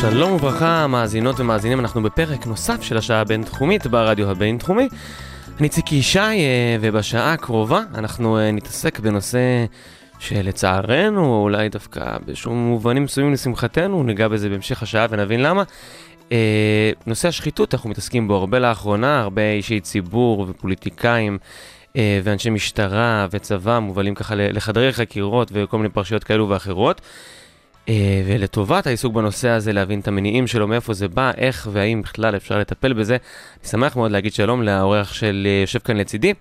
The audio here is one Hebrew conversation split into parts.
שלום וברכה, מאזינות ומאזינים, אנחנו בפרק נוסף של השעה הבינתחומית ברדיו הבינתחומי. אני ציקי ישי, אה, ובשעה הקרובה אנחנו אה, נתעסק בנושא שלצערנו, או אולי דווקא בשום מובנים מסוימים לשמחתנו, ניגע בזה בהמשך השעה ונבין למה. אה, נושא השחיתות, אנחנו מתעסקים בו הרבה לאחרונה, הרבה אישי ציבור ופוליטיקאים. ואנשי משטרה וצבא מובלים ככה לחדרי חקירות וכל מיני פרשיות כאלו ואחרות. אה, ולטובת העיסוק בנושא הזה, להבין את המניעים שלו, מאיפה זה בא, איך והאם בכלל אפשר לטפל בזה. אני שמח מאוד להגיד שלום לאורח של אה, יושב כאן לצידי,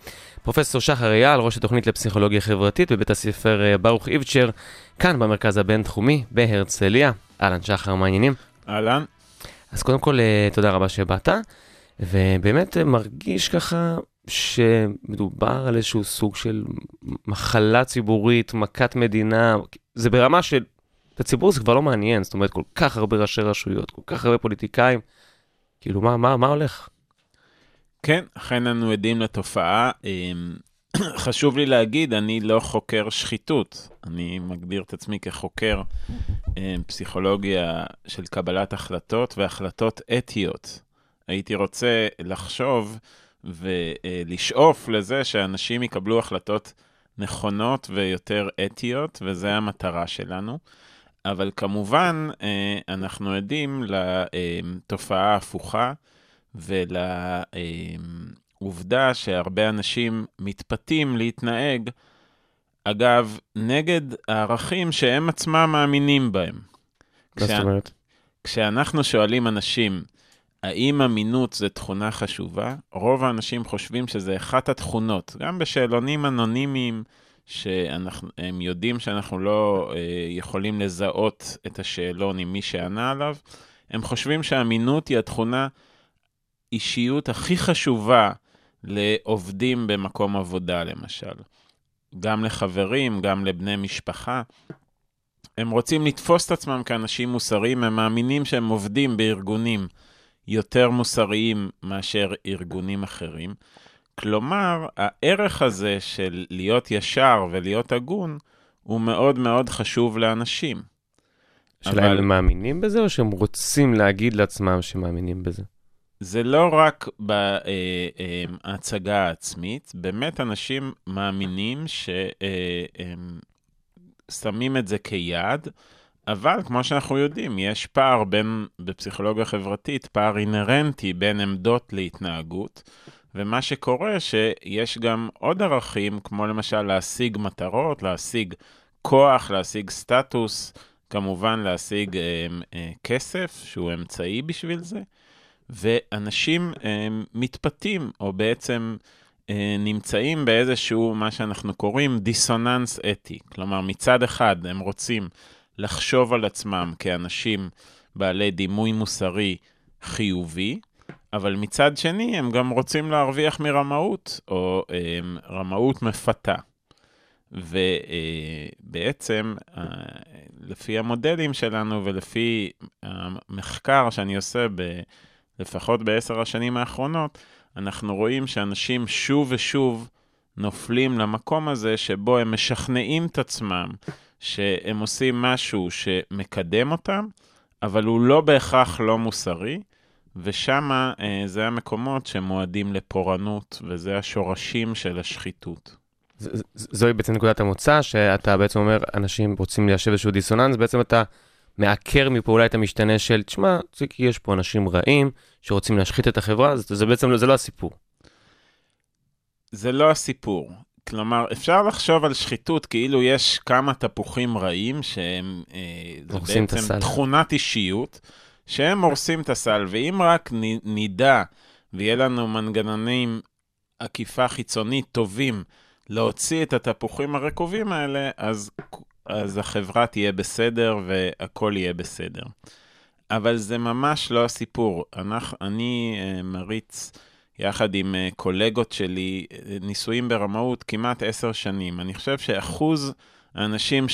פרופסור שחר אייל, ראש התוכנית לפסיכולוגיה חברתית בבית הספר אה, ברוך איבצ'ר, כאן במרכז הבינתחומי בהרצליה. אהלן שחר, מה העניינים? אהלן. אז קודם כל, תודה רבה שבאת, ובאמת מרגיש ככה שמדובר על איזשהו סוג של מחלה ציבורית, מכת מדינה, זה ברמה של את הציבור זה כבר לא מעניין, זאת אומרת, כל כך הרבה ראשי רשויות, כל כך הרבה פוליטיקאים, כאילו, מה, מה, מה הולך? כן, אכן אנו עדים לתופעה. אמ, חשוב לי להגיד, אני לא חוקר שחיתות, אני מגדיר את עצמי כחוקר אמ, פסיכולוגיה של קבלת החלטות והחלטות אתיות. הייתי רוצה לחשוב ולשאוף לזה שאנשים יקבלו החלטות נכונות ויותר אתיות, וזו המטרה שלנו. אבל כמובן, אה, אנחנו עדים לתופעה ההפוכה ולעובדה שהרבה אנשים מתפתים להתנהג, אגב, נגד הערכים שהם עצמם מאמינים בהם. מה זאת אומרת? כשאנחנו שואלים אנשים, האם אמינות זה תכונה חשובה? רוב האנשים חושבים שזה אחת התכונות, גם בשאלונים אנונימיים, שהם יודעים שאנחנו לא אה, יכולים לזהות את השאלון עם מי שענה עליו, הם חושבים שאמינות היא התכונה אישיות הכי חשובה לעובדים במקום עבודה, למשל. גם לחברים, גם לבני משפחה. הם רוצים לתפוס את עצמם כאנשים מוסריים, הם מאמינים שהם עובדים בארגונים יותר מוסריים מאשר ארגונים אחרים. כלומר, הערך הזה של להיות ישר ולהיות הגון, הוא מאוד מאוד חשוב לאנשים. השאלה אבל... הם מאמינים בזה, או שהם רוצים להגיד לעצמם שמאמינים בזה? זה לא רק בהצגה אה, העצמית, באמת אנשים מאמינים שהם שמים את זה כיעד, אבל כמו שאנחנו יודעים, יש פער בין, בפסיכולוגיה חברתית, פער אינהרנטי בין עמדות להתנהגות. ומה שקורה שיש גם עוד ערכים, כמו למשל להשיג מטרות, להשיג כוח, להשיג סטטוס, כמובן להשיג אה, אה, כסף, שהוא אמצעי בשביל זה, ואנשים אה, מתפתים, או בעצם אה, נמצאים באיזשהו, מה שאנחנו קוראים דיסוננס אתי. כלומר, מצד אחד הם רוצים לחשוב על עצמם כאנשים בעלי דימוי מוסרי חיובי, אבל מצד שני, הם גם רוצים להרוויח מרמאות, או הם, אמ, רמאות מפתה. ובעצם, אה, לפי המודלים שלנו ולפי המחקר שאני עושה, ב, לפחות בעשר השנים האחרונות, אנחנו רואים שאנשים שוב ושוב נופלים למקום הזה שבו הם משכנעים את עצמם שהם עושים משהו שמקדם אותם, אבל הוא לא בהכרח לא מוסרי, ושם אה, זה המקומות שמועדים לפורענות, וזה השורשים של השחיתות. זוהי בעצם נקודת המוצא, שאתה בעצם אומר, אנשים רוצים ליישב איזשהו דיסוננס, בעצם אתה מעקר מפעולה את המשתנה של, תשמע, יש פה אנשים רעים שרוצים להשחית את החברה, זה, זה בעצם, זה לא הסיפור. זה לא הסיפור. כלומר, אפשר לחשוב על שחיתות כאילו יש כמה תפוחים רעים שהם, אה, זה בעצם תכונת אישיות. שהם הורסים את הסל, ואם רק נדע ויהיה לנו מנגנונים עקיפה חיצונית טובים להוציא את התפוחים הרקובים האלה, אז, אז החברה תהיה בסדר והכל יהיה בסדר. אבל זה ממש לא הסיפור. אנחנו, אני אה, מריץ יחד עם אה, קולגות שלי אה, ניסויים ברמאות כמעט עשר שנים. אני חושב שאחוז האנשים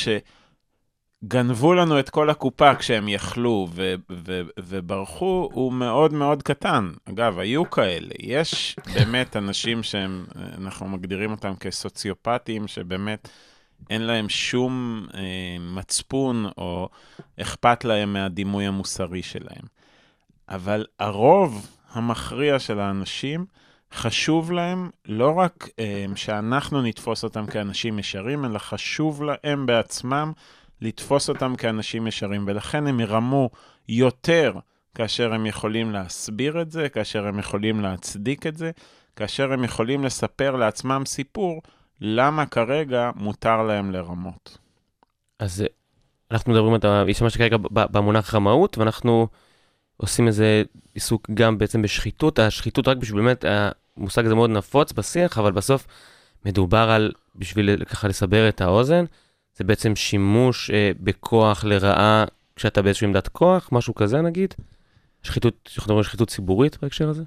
שגנבו לנו את כל הקופה כשהם יכלו ו- ו- וברחו הוא מאוד מאוד קטן. אגב, היו כאלה. יש באמת אנשים שהם, אנחנו מגדירים אותם כסוציופטים, שבאמת... אין להם שום אה, מצפון או אכפת להם מהדימוי המוסרי שלהם. אבל הרוב המכריע של האנשים, חשוב להם לא רק אה, שאנחנו נתפוס אותם כאנשים ישרים, אלא חשוב להם בעצמם לתפוס אותם כאנשים ישרים, ולכן הם ירמו יותר כאשר הם יכולים להסביר את זה, כאשר הם יכולים להצדיק את זה, כאשר הם יכולים לספר לעצמם סיפור למה כרגע מותר להם לרמות. אז אה, אנחנו מדברים, אתה השתמשת כרגע במונח רמאות, ואנחנו עושים איזה עיסוק גם בעצם בשחיתות. השחיתות רק בשביל באמת, המושג הזה מאוד נפוץ בשיח, אבל בסוף מדובר על, בשביל ככה לסבר את האוזן, זה בעצם שימוש אה, בכוח לרעה כשאתה באיזושהי עמדת כוח, משהו כזה נגיד. שחיתות, אנחנו מדברים על שחיתות ציבורית בהקשר הזה?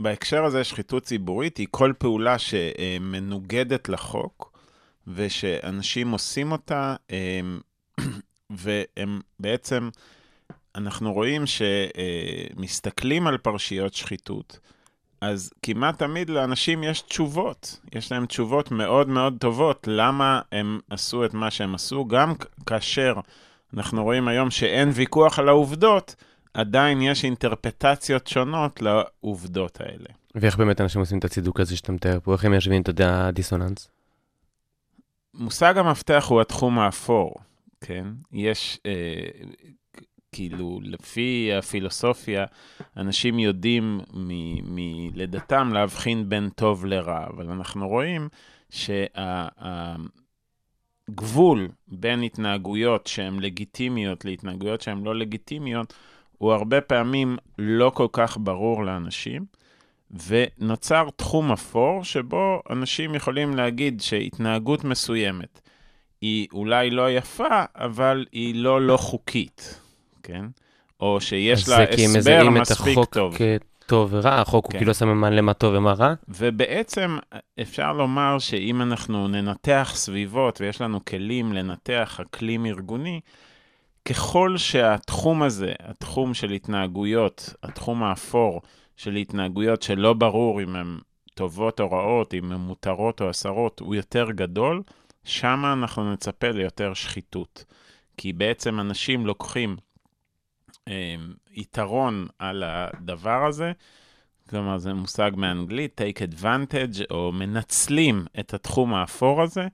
בהקשר הזה, שחיתות ציבורית היא כל פעולה שמנוגדת לחוק, ושאנשים עושים אותה, אמ, והם בעצם, אנחנו רואים שמסתכלים על פרשיות שחיתות, אז כמעט תמיד לאנשים יש תשובות. יש להם תשובות מאוד מאוד טובות למה הם עשו את מה שהם עשו, גם כאשר אנחנו רואים היום שאין ויכוח על העובדות, עדיין יש אינטרפטציות שונות לעובדות האלה. ואיך באמת אנשים עושים את הצידוק הזה שאתה מתאר פה? איך הם יושבים, אתה יודע, דיסוננס? מושג המפתח הוא התחום האפור, כן? יש, אה, כאילו, לפי הפילוסופיה, אנשים יודעים מלידתם להבחין בין טוב לרע, אבל אנחנו רואים שהגבול בין התנהגויות שהן לגיטימיות להתנהגויות שהן לא לגיטימיות, הוא הרבה פעמים לא כל כך ברור לאנשים, ונוצר תחום אפור שבו אנשים יכולים להגיד שהתנהגות מסוימת היא אולי לא יפה, אבל היא לא לא חוקית, כן? או שיש לה הסבר מספיק טוב. טוב ורע, החוק כן. הוא כאילו סממן למה טוב ומה רע. ובעצם אפשר לומר שאם אנחנו ננתח סביבות ויש לנו כלים לנתח אקלים ארגוני, ככל שהתחום הזה, התחום של התנהגויות, התחום האפור של התנהגויות שלא ברור אם הן טובות או רעות, אם הן מותרות או אסרות, הוא יותר גדול, שם אנחנו נצפה ליותר שחיתות. כי בעצם אנשים לוקחים יתרון על הדבר הזה, כלומר זה מושג מאנגלית, take advantage, או מנצלים את התחום האפור הזה,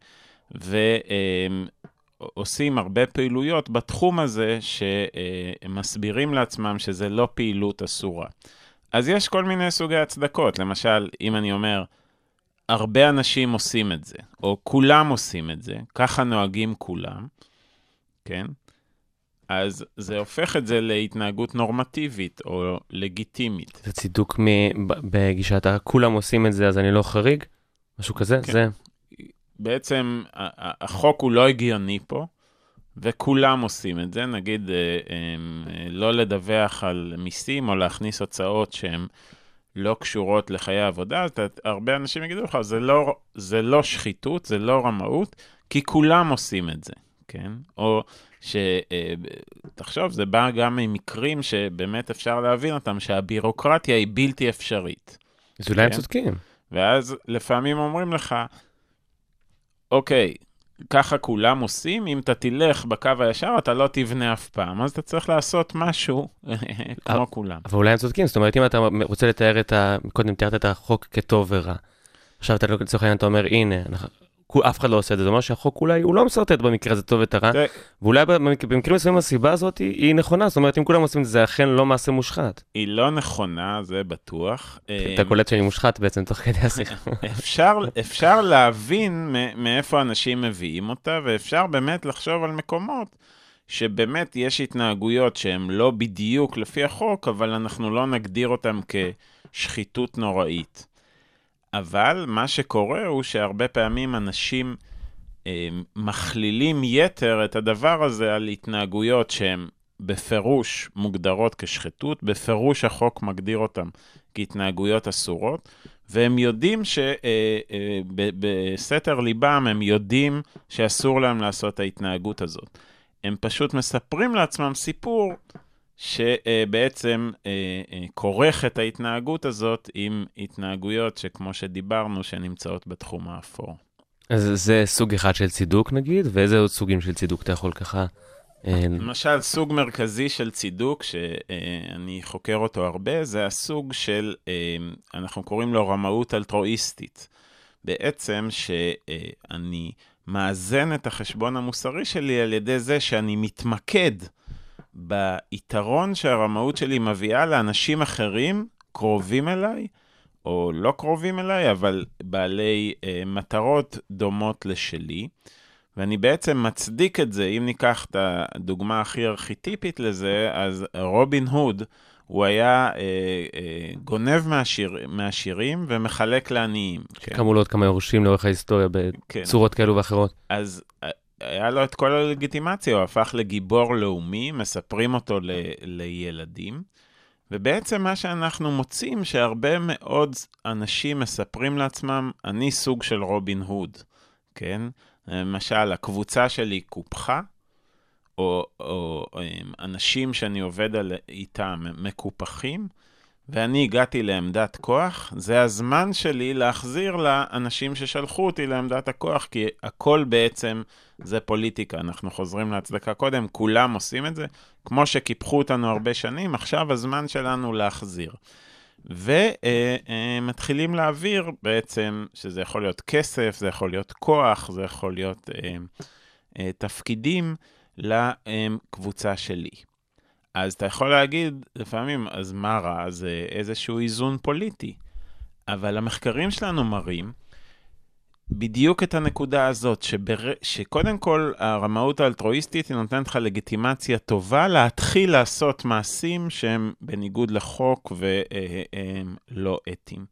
ו... אה, הרבה פעילויות בתחום הזה, שהם מסבירים לעצמם שזה לא פעילות אסורה. אז יש כל מיני סוגי הצדקות. למשל, אם אני אומר, הרבה אנשים עושים את זה, או כולם עושים את זה, ככה נוהגים כולם, כן? אז זה הופך את זה להתנהגות נורמטיבית או לגיטימית. זה צידוק בגישת כולם עושים את זה, אז אני לא חריג? משהו כזה? כן. זה... בעצם החוק הוא לא הגיוני פה, וכולם עושים את זה, נגיד אה, אה, לא לדווח על מיסים או להכניס הוצאות שהן לא קשורות לחיי עבודה, אז הרבה אנשים יגידו לך, זה לא, זה לא שחיתות, זה לא רמאות, כי כולם עושים את זה, כן? או שתחשוב, אה, זה בא גם ממקרים שבאמת אפשר להבין אותם, שהבירוקרטיה היא בלתי אפשרית. אז אולי הם כן? צודקים. ואז לפעמים אומרים לך, אוקיי, ככה כולם עושים, אם אתה תלך בקו הישר, אתה לא תבנה אף פעם, אז אתה צריך לעשות משהו כמו כולם. אבל אולי הם צודקים, זאת אומרת, אם אתה רוצה לתאר את ה... קודם תיארת את החוק כטוב ורע. עכשיו אתה לצורך העניין, אתה אומר, הנה, אף אחד לא עושה את זה, זה אומר שהחוק אולי, הוא לא מסרטט במקרה הזה טוב ואת הרע, ואולי במקרים מסוימים הסיבה הזאת היא נכונה, זאת אומרת, אם כולם עושים את זה, זה אכן לא מעשה מושחת. היא לא נכונה, זה בטוח. אתה קולט שאני מושחת בעצם תוך כדי השיחה. אפשר להבין מאיפה אנשים מביאים אותה, ואפשר באמת לחשוב על מקומות שבאמת יש התנהגויות שהן לא בדיוק לפי החוק, אבל אנחנו לא נגדיר אותן כשחיתות נוראית. אבל מה שקורה הוא שהרבה פעמים אנשים אה, מכלילים יתר את הדבר הזה על התנהגויות שהן בפירוש מוגדרות כשחיתות, בפירוש החוק מגדיר אותן כהתנהגויות אסורות, והם יודעים שבסתר ליבם הם יודעים שאסור להם לעשות את ההתנהגות הזאת. הם פשוט מספרים לעצמם סיפור שבעצם אה, אה, כורך את ההתנהגות הזאת עם התנהגויות שכמו שדיברנו, שנמצאות בתחום האפור. אז זה סוג אחד של צידוק נגיד, ואיזה עוד סוגים של צידוק אתה יכול ככה... אה, למשל, סוג מרכזי של צידוק, שאני חוקר אותו הרבה, זה הסוג של, אנחנו קוראים לו רמאות אלטרואיסטית. בעצם שאני מאזן את החשבון המוסרי שלי על ידי זה שאני מתמקד ביתרון שהרמאות שלי מביאה לאנשים אחרים קרובים אליי, או לא קרובים אליי, אבל בעלי אה, מטרות דומות לשלי. ואני בעצם מצדיק את זה, אם ניקח את הדוגמה הכי ארכיטיפית לזה, אז רובין הוד, הוא היה אה, אה, גונב מהשיר, מהשירים ומחלק לעניים. כן? קמו לו עוד כמה יורשים לאורך ההיסטוריה כן. בצורות כאלו ואחרות. אז היה לו את כל הלגיטימציה, הוא הפך לגיבור לאומי, מספרים אותו ל, לילדים. ובעצם מה שאנחנו מוצאים, שהרבה מאוד אנשים מספרים לעצמם, אני סוג של רובין הוד, כן? למשל, הקבוצה שלי קופחה, או, או, או אנשים שאני עובד על, איתם מקופחים, ואני הגעתי לעמדת כוח, זה הזמן שלי להחזיר לאנשים ששלחו אותי לעמדת הכוח, כי הכל בעצם זה פוליטיקה. אנחנו חוזרים להצדקה קודם, כולם עושים את זה, כמו שקיפחו אותנו הרבה שנים, עכשיו הזמן שלנו להחזיר. ומתחילים להעביר בעצם, שזה יכול להיות כסף, זה יכול להיות כוח, זה יכול להיות אה, אה, תפקידים לקבוצה שלי. אז אתה יכול להגיד לפעמים, אז מה רע? זה איזשהו איזון פוליטי. אבל המחקרים שלנו מראים בדיוק את הנקודה הזאת, שבר... שקודם כל הרמאות האלטרואיסטית היא נותנת לך לגיטימציה טובה להתחיל לעשות מעשים שהם בניגוד לחוק והם לא אתיים.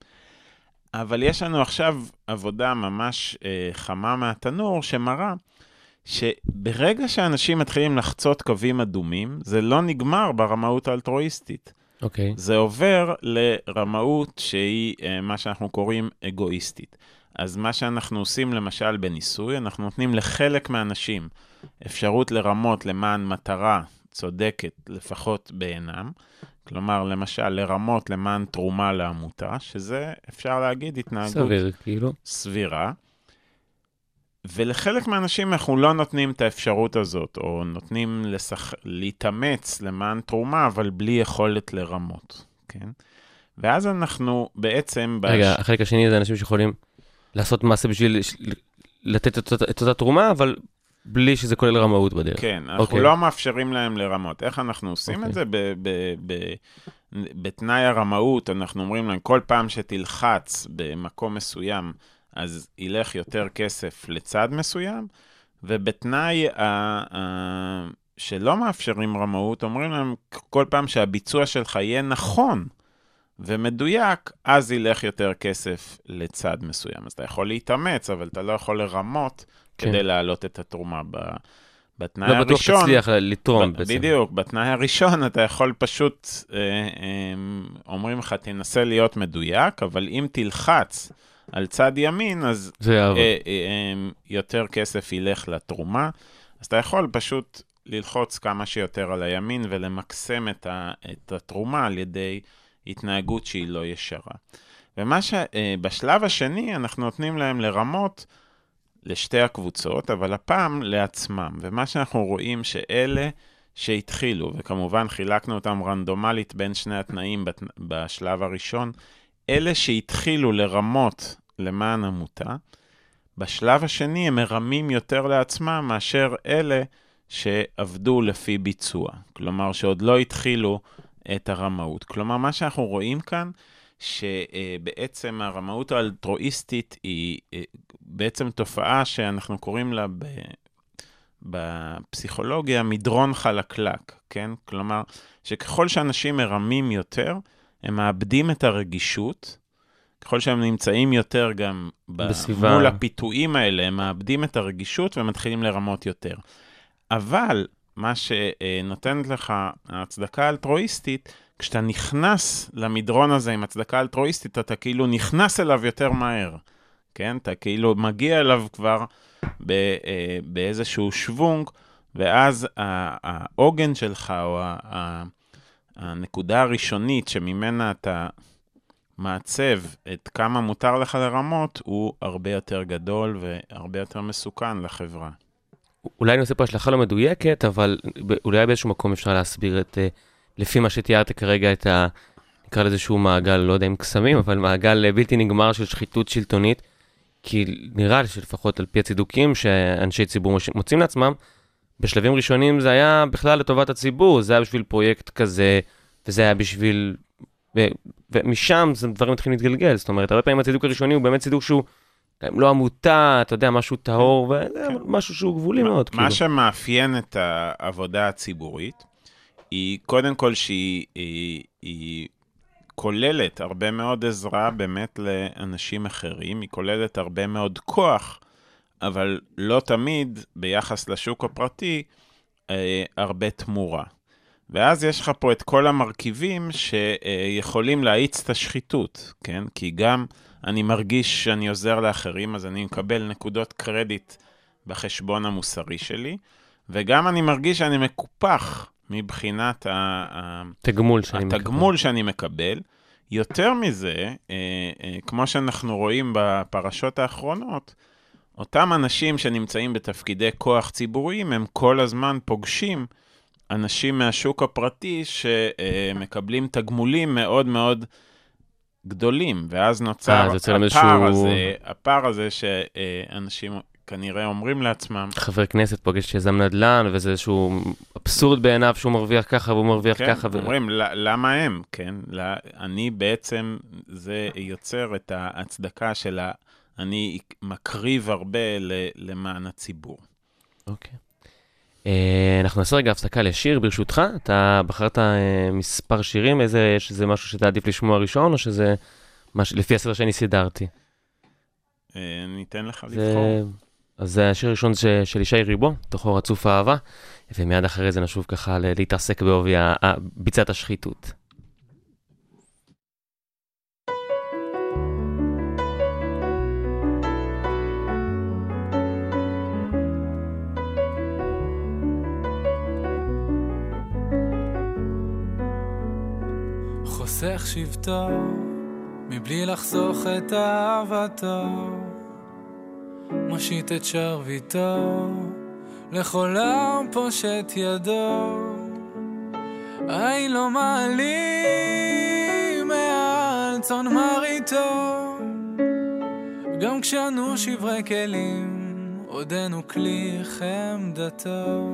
אבל יש לנו עכשיו עבודה ממש אה, חמה מהתנור שמראה שברגע שאנשים מתחילים לחצות קווים אדומים, זה לא נגמר ברמאות האלטרואיסטית. אוקיי. Okay. זה עובר לרמאות שהיא אה, מה שאנחנו קוראים אגואיסטית. אז מה שאנחנו עושים למשל בניסוי, אנחנו נותנים לחלק מהאנשים אפשרות לרמות למען מטרה צודקת, לפחות בעינם. כלומר, למשל, לרמות למען תרומה לעמותה, שזה, אפשר להגיד, התנהגות... סביר, כאילו. סבירה. ולחלק מהאנשים אנחנו לא נותנים את האפשרות הזאת, או נותנים לשח... להתאמץ למען תרומה, אבל בלי יכולת לרמות, כן? ואז אנחנו בעצם... רגע, בש... החלק השני זה אנשים שיכולים לעשות מעשה בשביל לתת את אותה, את אותה תרומה, אבל בלי שזה כולל רמאות בדרך. כן, אנחנו okay. אוקיי. לא מאפשרים להם לרמות. איך אנחנו עושים okay. את אוקיי. זה? ב- ב- ב- בתנאי הרמאות, אנחנו אומרים להם, כל פעם שתלחץ במקום מסוים, אז ילך יותר כסף לצד מסוים, ובתנאי ה- שלא מאפשרים רמאות, אומרים להם, כל פעם שהביצוע שלך יהיה נכון, ומדויק, אז ילך יותר כסף לצד מסוים. אז אתה יכול להתאמץ, אבל אתה לא יכול לרמות כן. כדי להעלות את התרומה. ב... בתנאי לא הראשון... לא בטוח תצליח לתרום ב- בעצם. בדיוק, בתנאי הראשון אתה יכול פשוט, אה, אה, אומרים לך, תנסה להיות מדויק, אבל אם תלחץ על צד ימין, אז אה, אה, אה, יותר כסף ילך לתרומה. אז אתה יכול פשוט ללחוץ כמה שיותר על הימין ולמקסם את, ה, את התרומה על ידי... התנהגות שהיא לא ישרה. ומה שבשלב אה, השני, אנחנו נותנים להם לרמות לשתי הקבוצות, אבל הפעם לעצמם. ומה שאנחנו רואים שאלה שהתחילו, וכמובן חילקנו אותם רנדומלית בין שני התנאים בשלב הראשון, אלה שהתחילו לרמות למען עמותה, בשלב השני הם מרמים יותר לעצמם מאשר אלה שעבדו לפי ביצוע. כלומר, שעוד לא התחילו את הרמאות. כלומר, מה שאנחנו רואים כאן, שבעצם הרמאות האלטרואיסטית היא אה, בעצם תופעה שאנחנו קוראים לה ב... בפסיכולוגיה מדרון חלקלק, כן? כלומר, שככל שאנשים מרמים יותר, הם מאבדים את הרגישות. ככל שהם נמצאים יותר גם בסביבה. מול הפיתויים האלה, הם מאבדים את הרגישות ומתחילים לרמות יותר. אבל מה שנותנת לך ההצדקה האלטרואיסטית, כשאתה נכנס למדרון הזה עם הצדקה אלטרואיסטית, אתה כאילו נכנס אליו יותר מהר, כן? אתה כאילו מגיע אליו כבר ב, אה, באיזשהו שוונג, ואז העוגן שלך, או ה- ה- הנקודה הראשונית שממנה אתה מעצב את כמה מותר לך לרמות, הוא הרבה יותר גדול והרבה יותר מסוכן לחברה. אולי אני עושה פה השלכה לא מדויקת, אבל אולי באיזשהו מקום אפשר להסביר את, אה, לפי מה שתיארת כרגע, את ה... נקרא לזה שהוא מעגל, לא יודע אם קסמים, אבל מעגל אה, בלתי נגמר של שחיתות שלטונית, כי נראה לי שלפחות על פי הצידוקים שאנשי ציבור מוצאים לעצמם, בשלבים ראשונים זה היה בכלל לטובת הציבור, זה היה בשביל פרויקט כזה, וזה היה בשביל... ומשם זה דברים מתחילים להתגלגל, זאת אומרת, הרבה פעמים הצידוק הראשוני הוא באמת צידוק שהוא לא עמותה, אתה יודע, משהו טהור, וזה משהו שהוא גבולי מאוד, מה כאילו. שמאפיין את העבודה הציבורית, היא קודם כל שהיא היא, היא כוללת הרבה מאוד עזרה באמת לאנשים אחרים, היא כוללת הרבה מאוד כוח, אבל לא תמיד, ביחס לשוק הפרטי, אה, הרבה תמורה. ואז יש לך פה את כל המרכיבים שיכולים להאיץ את השחיתות, כן? כי גם אני מרגיש שאני עוזר לאחרים, אז אני מקבל נקודות קרדיט בחשבון המוסרי שלי, וגם אני מרגיש שאני מקופח מבחינת ה- ה- תגמול שאני מקבל. התגמול שאני מקבל. יותר מזה, אה, אה, כמו שאנחנו רואים בפרשות האחרונות, אותם אנשים שנמצאים בתפקידי כוח ציבוריים, הם כל הזמן פוגשים אנשים מהשוק הפרטי שמקבלים תגמולים מאוד מאוד גדולים, ואז נוצר אה, הפער איזשהו- הזה, הפער הזה שאנשים כנראה אומרים לעצמם, חבר כנסת פוגש יזם נדל"ן, וזה איזשהו אבסורד בעיניו שהוא מרוויח ככה והוא מרוויח כן, ככה. ו... אומרים, "ל- למה הם, כן? אני בעצם, זה יוצר את ההצדקה של ה... אני מקריב הרבה למען הציבור. אוקיי. אנחנו נעשה רגע הפסקה לשיר, ברשותך. אתה בחרת אה, מספר שירים, איזה, יש איזה משהו שאתה עדיף לשמוע ראשון, או שזה מש... לפי הסדר שאני סידרתי? אה, ניתן לך זה... לבחור. אז השיר הראשון ש... של ישי ריבו, תוכו רצוף אהבה, ומיד אחרי זה נשוב ככה להתעסק בעובי ה- ביצת השחיתות. חוסך שבטו, מבלי לחסוך את אהבתו, מושיט את שרביטו, לכל העם פושט ידו. עין לא מעלים מעל צאן מרעיתו, גם כשאנו שברי כלים, עודנו כלי חמדתו.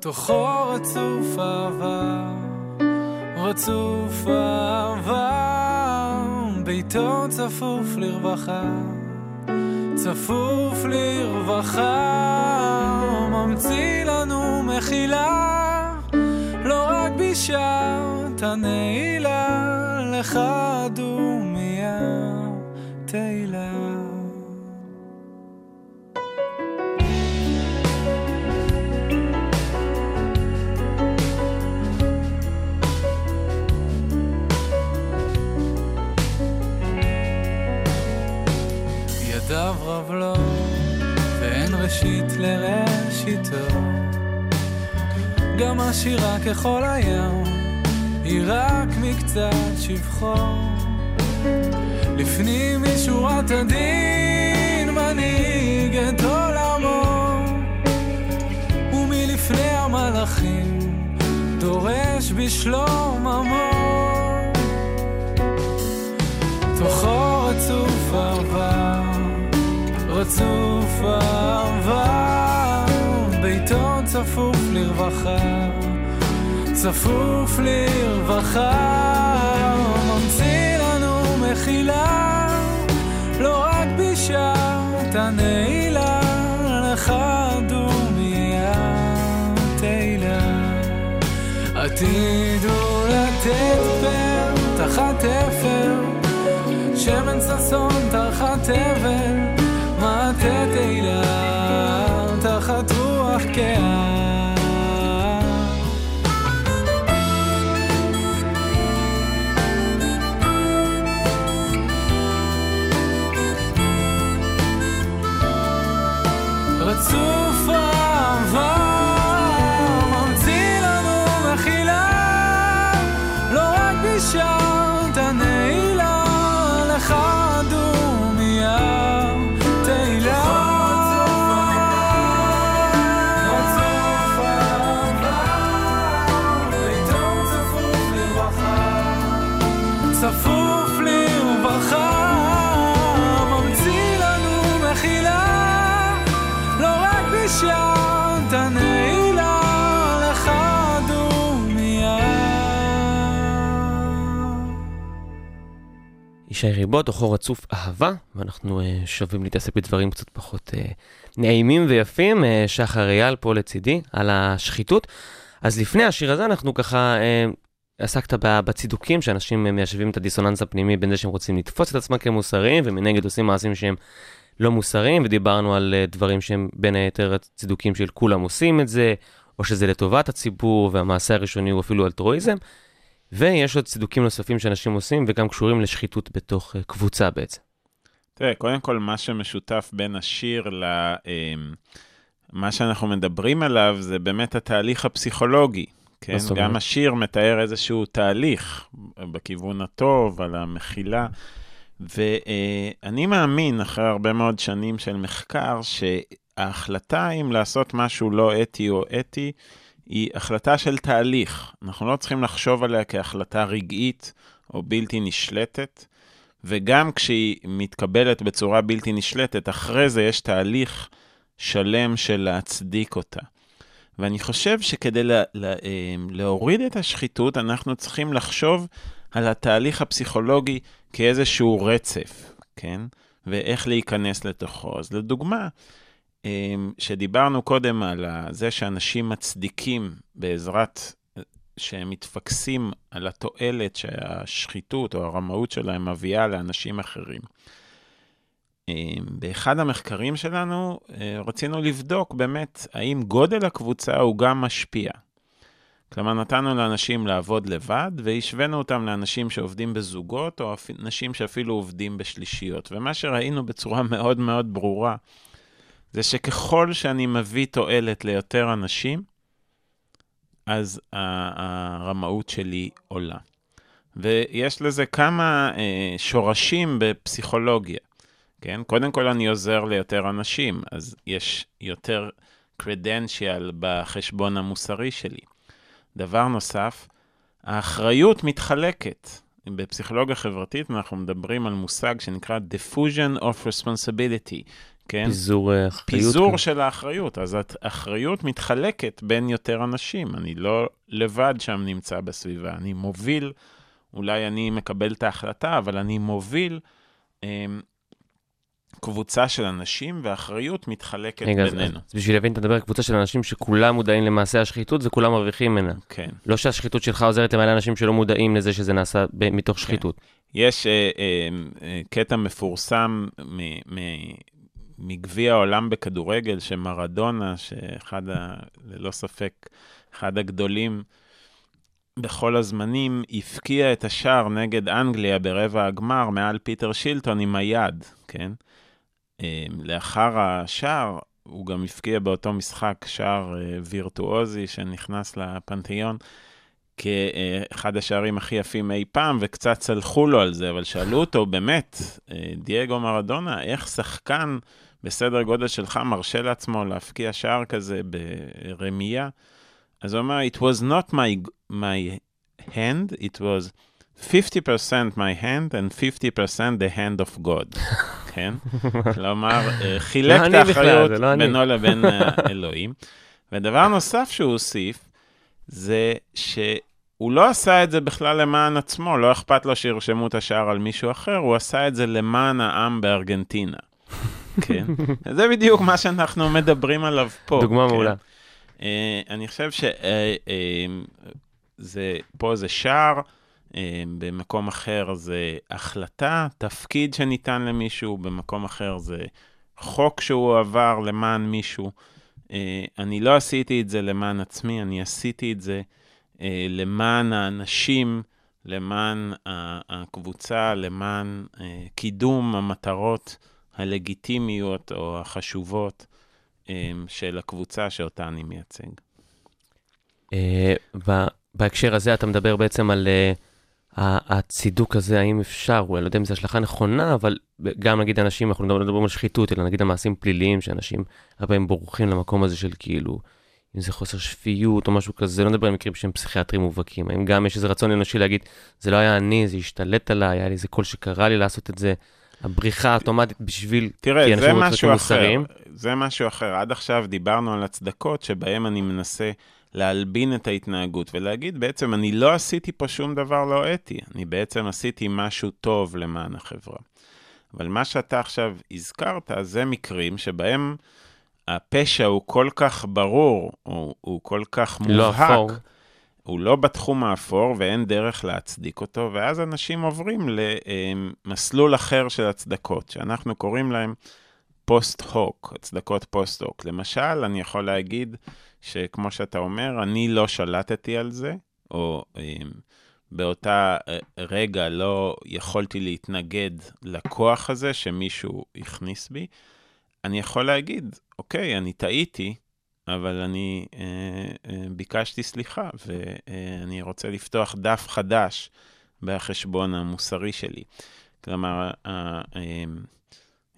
תוכו רצוף אהבה, רצוף אהבה, ביתו צפוף לרווחה, צפוף לרווחה, ממציא לנו מחילה, לא רק בשעת הנעילה, לך דומיה תהילה. לו, ואין ראשית לראשיתו. גם עשירה ככל הים, היא רק מקצת שבחו. לפנים משורת הדין מנהיג את עולמו, ומלפני המלאכים דורש בשלום עמו. תוכו רצוף אהבה, רצוף אהבה, ביתו צפוף לרווחה, צפוף לרווחה, ממציא לנו מחילה, לא רק בשעת הנעילה, לך דומיה תהילה. עתידו לתת פר תחת אפר, שמן ששון תחת תבל, מטה תהילה תחת רוח רוח ישי ריבות, אוכו רצוף אהבה, ואנחנו uh, שווים להתעסק בדברים קצת פחות uh, נעימים ויפים. Uh, שחר אייל פה לצידי, על השחיתות. אז לפני השיר הזה אנחנו ככה, uh, עסקת בצידוקים, שאנשים מיישבים את הדיסוננס הפנימי בין זה שהם רוצים לתפוס את עצמם כמוסריים, ומנגד עושים מעשים שהם לא מוסריים, ודיברנו על דברים שהם בין היתר הצידוקים של כולם עושים את זה, או שזה לטובת הציבור, והמעשה הראשוני הוא אפילו אלטרואיזם. ויש עוד צידוקים נוספים שאנשים עושים, וגם קשורים לשחיתות בתוך uh, קבוצה בעצם. תראה, קודם כל, מה שמשותף בין השיר ל... אמ, מה שאנחנו מדברים עליו זה באמת התהליך הפסיכולוגי. כן, אומרת? גם השיר מתאר איזשהו תהליך בכיוון הטוב, על המחילה. ואני מאמין, אחרי הרבה מאוד שנים של מחקר, שההחלטה אם לעשות משהו לא אתי או אתי, היא החלטה של תהליך. אנחנו לא צריכים לחשוב עליה כהחלטה רגעית או בלתי נשלטת, וגם כשהיא מתקבלת בצורה בלתי נשלטת, אחרי זה יש תהליך שלם של להצדיק אותה. ואני חושב שכדי לה, לה, אה, להוריד את השחיתות, אנחנו צריכים לחשוב על התהליך הפסיכולוגי כאיזשהו רצף, כן? ואיך להיכנס לתוכו. אז לדוגמה, שדיברנו קודם על זה שאנשים מצדיקים בעזרת, שהם מתפקסים על התועלת שהשחיתות או הרמאות שלהם מביאה לאנשים אחרים. אה, באחד המחקרים שלנו אה, רצינו לבדוק באמת האם גודל הקבוצה הוא גם משפיע. כלומר, נתנו לאנשים לעבוד לבד, והשווינו אותם לאנשים שעובדים בזוגות, או אפ- נשים שאפילו עובדים בשלישיות. ומה שראינו בצורה מאוד מאוד ברורה, זה שככל שאני מביא תועלת ליותר אנשים, אז הרמאות שלי עולה. ויש לזה כמה אה, שורשים בפסיכולוגיה. כן? קודם כל אני עוזר ליותר אנשים, אז יש יותר credential בחשבון המוסרי שלי. דבר נוסף, האחריות מתחלקת. בפסיכולוגיה חברתית אנחנו מדברים על מושג שנקרא diffusion of responsibility, כן? פיזור אה, אחריות. פיזור כאן. של האחריות. אז האחריות מתחלקת בין יותר אנשים. אני לא לבד שם נמצא בסביבה, אני מוביל, אולי אני מקבל את ההחלטה, אבל אני מוביל אמ, קבוצה של אנשים, והאחריות מתחלקת רגע, אז, בינינו. אז בשביל להבין, אתה מדבר על קבוצה של אנשים שכולם מודעים למעשה השחיתות וכולם מרוויחים ממנה. כן. לא שהשחיתות שלך עוזרת למלא אנשים שלא מודעים לזה שזה נעשה ב- מתוך שחיתות. יש אה, אה, אה, קטע מפורסם מ- מ- מגביע העולם בכדורגל, שמרדונה, שאחד, ה, ללא ספק, אחד הגדולים בכל הזמנים, הפקיע את השער נגד אנגליה ברבע הגמר מעל פיטר שילטון עם היד, כן? אה, לאחר השער, הוא גם הפקיע באותו משחק שער אה, וירטואוזי שנכנס לפנתיאון. כאחד השערים הכי יפים אי פעם, וקצת סלחו לו על זה, אבל שאלו אותו, באמת, אה, דייגו מרדונה, איך שחקן בסדר גודל שלך מרשה לעצמו להפקיע שער כזה ברמייה? אז הוא אמר, it was not my, my hand, it was 50% my hand and 50% the hand of God, כן? כלומר, אה, חילק לא את אני בכלל, האחריות לא. בינו לבין האלוהים. ודבר נוסף שהוא הוסיף, זה שהוא לא עשה את זה בכלל למען עצמו, לא אכפת לו שירשמו את השער על מישהו אחר, הוא עשה את זה למען העם בארגנטינה. כן? זה בדיוק מה שאנחנו מדברים עליו פה. דוגמה כן? מעולה. אה, אני חושב שפה זה שער, אה, במקום אחר זה החלטה, תפקיד שניתן למישהו, במקום אחר זה חוק שהוא עבר למען מישהו. אה, אני לא עשיתי את זה למען עצמי, אני עשיתי את זה אה, למען האנשים, למען הקבוצה, למען אה, קידום המטרות הלגיטימיות או החשובות אה, של הקבוצה שאותה אני מייצג. אה, בהקשר הזה אתה מדבר בעצם על אה, הצידוק הזה, האם אפשר, אולי לא יודע אם זו השלכה נכונה, אבל גם נגיד אנשים, אנחנו לא מדברים על שחיתות, אלא נגיד על מעשים פליליים, שאנשים הרבה פעמים בורחים למקום הזה של כאילו, אם זה חוסר שפיות או משהו כזה, לא נדבר על מקרים שהם פסיכיאטרים מובהקים, האם גם יש איזה רצון אנושי להגיד, זה לא היה אני, זה השתלט עליי, היה לי איזה קול שקרא לי לעשות את זה, הבריחה האוטומטית בשביל, תראה, זה משהו אחר. זה משהו אחר. עד עכשיו דיברנו על הצדקות שבהם אני מנסה להלבין את ההתנהגות ולהגיד, בעצם אני לא עשיתי פה שום דבר לא אתי, אני בעצם עשיתי משהו טוב למען החברה. אבל מה שאתה עכשיו הזכרת, זה מקרים שבהם הפשע הוא כל כך ברור, הוא, הוא כל כך לא מובהק, אפור. הוא לא בתחום האפור ואין דרך להצדיק אותו, ואז אנשים עוברים למסלול אחר של הצדקות, שאנחנו קוראים להם post-hoc, הצדקות post-hoc. למשל, אני יכול להגיד שכמו שאתה אומר, אני לא שלטתי על זה, או אה, באותה אה, רגע לא יכולתי להתנגד לכוח הזה שמישהו הכניס בי. אני יכול להגיד, אוקיי, אני טעיתי, אבל אני אה, אה, ביקשתי סליחה, ואני רוצה לפתוח דף חדש בחשבון המוסרי שלי. כלומר, אה,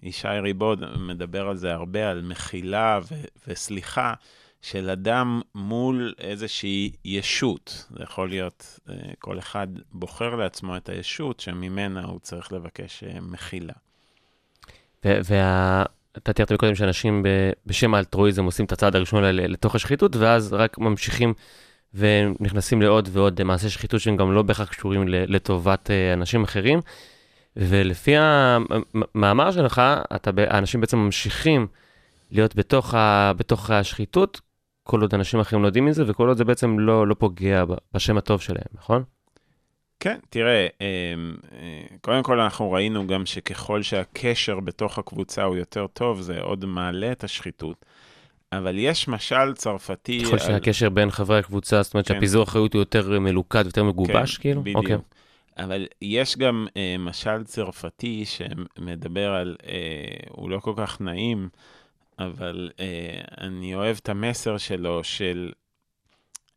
ישי ריבוד מדבר על זה הרבה, על מחילה ו- וסליחה של אדם מול איזושהי ישות. זה יכול להיות, כל אחד בוחר לעצמו את הישות שממנה הוא צריך לבקש אה, מחילה. ואתה תיארת קודם שאנשים בשם האלטרואיזם עושים את הצעד הראשון לתוך השחיתות, ואז רק ממשיכים ונכנסים לעוד ועוד מעשי שחיתות שהם גם לא בהכרח קשורים לטובת אה, אנשים אחרים. ולפי המאמר שלך, אתה, האנשים בעצם ממשיכים להיות בתוך, ה, בתוך השחיתות, כל עוד אנשים אחרים לא יודעים מזה, וכל עוד זה בעצם לא, לא פוגע בשם הטוב שלהם, נכון? כן, תראה, אה, אה, קודם כל אנחנו ראינו גם שככל שהקשר בתוך הקבוצה הוא יותר טוב, זה עוד מעלה את השחיתות. אבל יש משל צרפתי... ככל שהקשר בין חברי הקבוצה, זאת אומרת כן. שהפיזור האחריות הוא יותר מלוכד, יותר מגובש, כן, כאילו? בדיוק. אוקיי. אבל יש גם אה, משל צרפתי שמדבר על, אה, הוא לא כל כך נעים, אבל אה, אני אוהב את המסר שלו של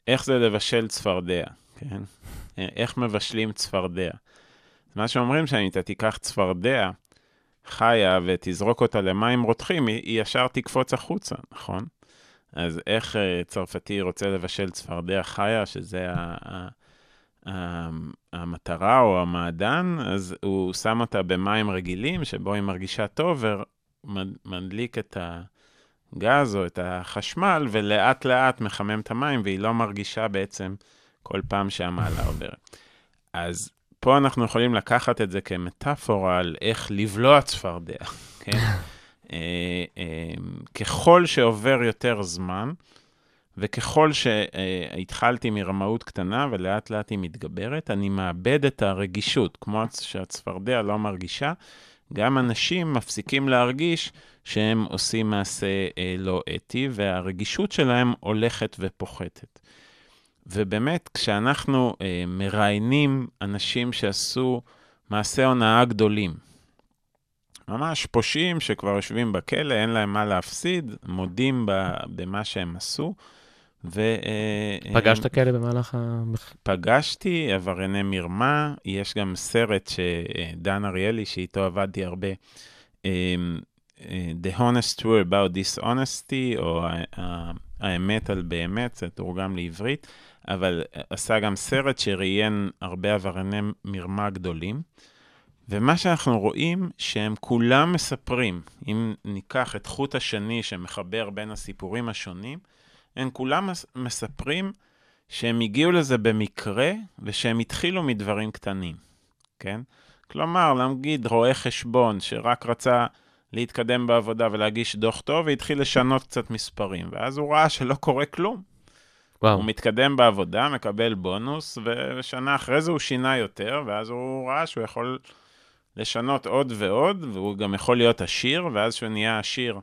איך זה לבשל צפרדע, כן? איך מבשלים צפרדע. מה שאומרים שאם אתה תיקח צפרדע חיה ותזרוק אותה למים רותחים, היא, ישר תקפוץ החוצה, נכון? אז איך אה, צרפתי רוצה לבשל צפרדע חיה, שזה. ה ה- המטרה או המעדן, אז הוא שם אותה במים רגילים, שבו היא מרגישה טוב, ומדליק את הגז או את החשמל, ולאט לאט מחמם את המים, והיא לא מרגישה בעצם כל פעם שהמעלה עוברת. אז פה אנחנו יכולים לקחת את זה כמטאפורה על איך לבלוע צפרדע, כן? אה, אה, ככל שעובר יותר זמן, וככל שהתחלתי מרמאות קטנה ולאט לאט היא מתגברת, אני מאבד את הרגישות. כמו שהצפרדע לא מרגישה, גם אנשים מפסיקים להרגיש שהם עושים מעשה אה, לא אתי, והרגישות שלהם הולכת ופוחתת. ובאמת, כשאנחנו אה, מראיינים אנשים שעשו מעשי הונאה גדולים, ממש פושעים שכבר יושבים בכלא, אין להם מה להפסיד, מודים במה שהם עשו. ו... אה, פגשת כאלה במהלך ה... פגשתי עברייני מרמה, יש גם סרט שדן אריאלי, שאיתו עבדתי הרבה, אה, The Honest True About Dishonesty, או האמת על באמת, זה תורגם לעברית, אבל עשה גם סרט שראיין הרבה עברייני מרמה גדולים. ומה שאנחנו רואים, שהם כולם מספרים, אם ניקח את חוט השני שמחבר בין הסיפורים השונים, הם כולם מספרים שהם הגיעו לזה במקרה, ושהם התחילו מדברים קטנים, כן? כלומר, נגיד רואה חשבון שרק רצה להתקדם בעבודה ולהגיש דוח טוב, והתחיל לשנות קצת מספרים, ואז הוא ראה שלא קורה כלום. וואו. הוא מתקדם בעבודה, מקבל בונוס, ושנה אחרי זה הוא שינה יותר, ואז הוא ראה שהוא יכול לשנות עוד ועוד, והוא גם יכול להיות עשיר, ואז כשהוא נהיה עשיר,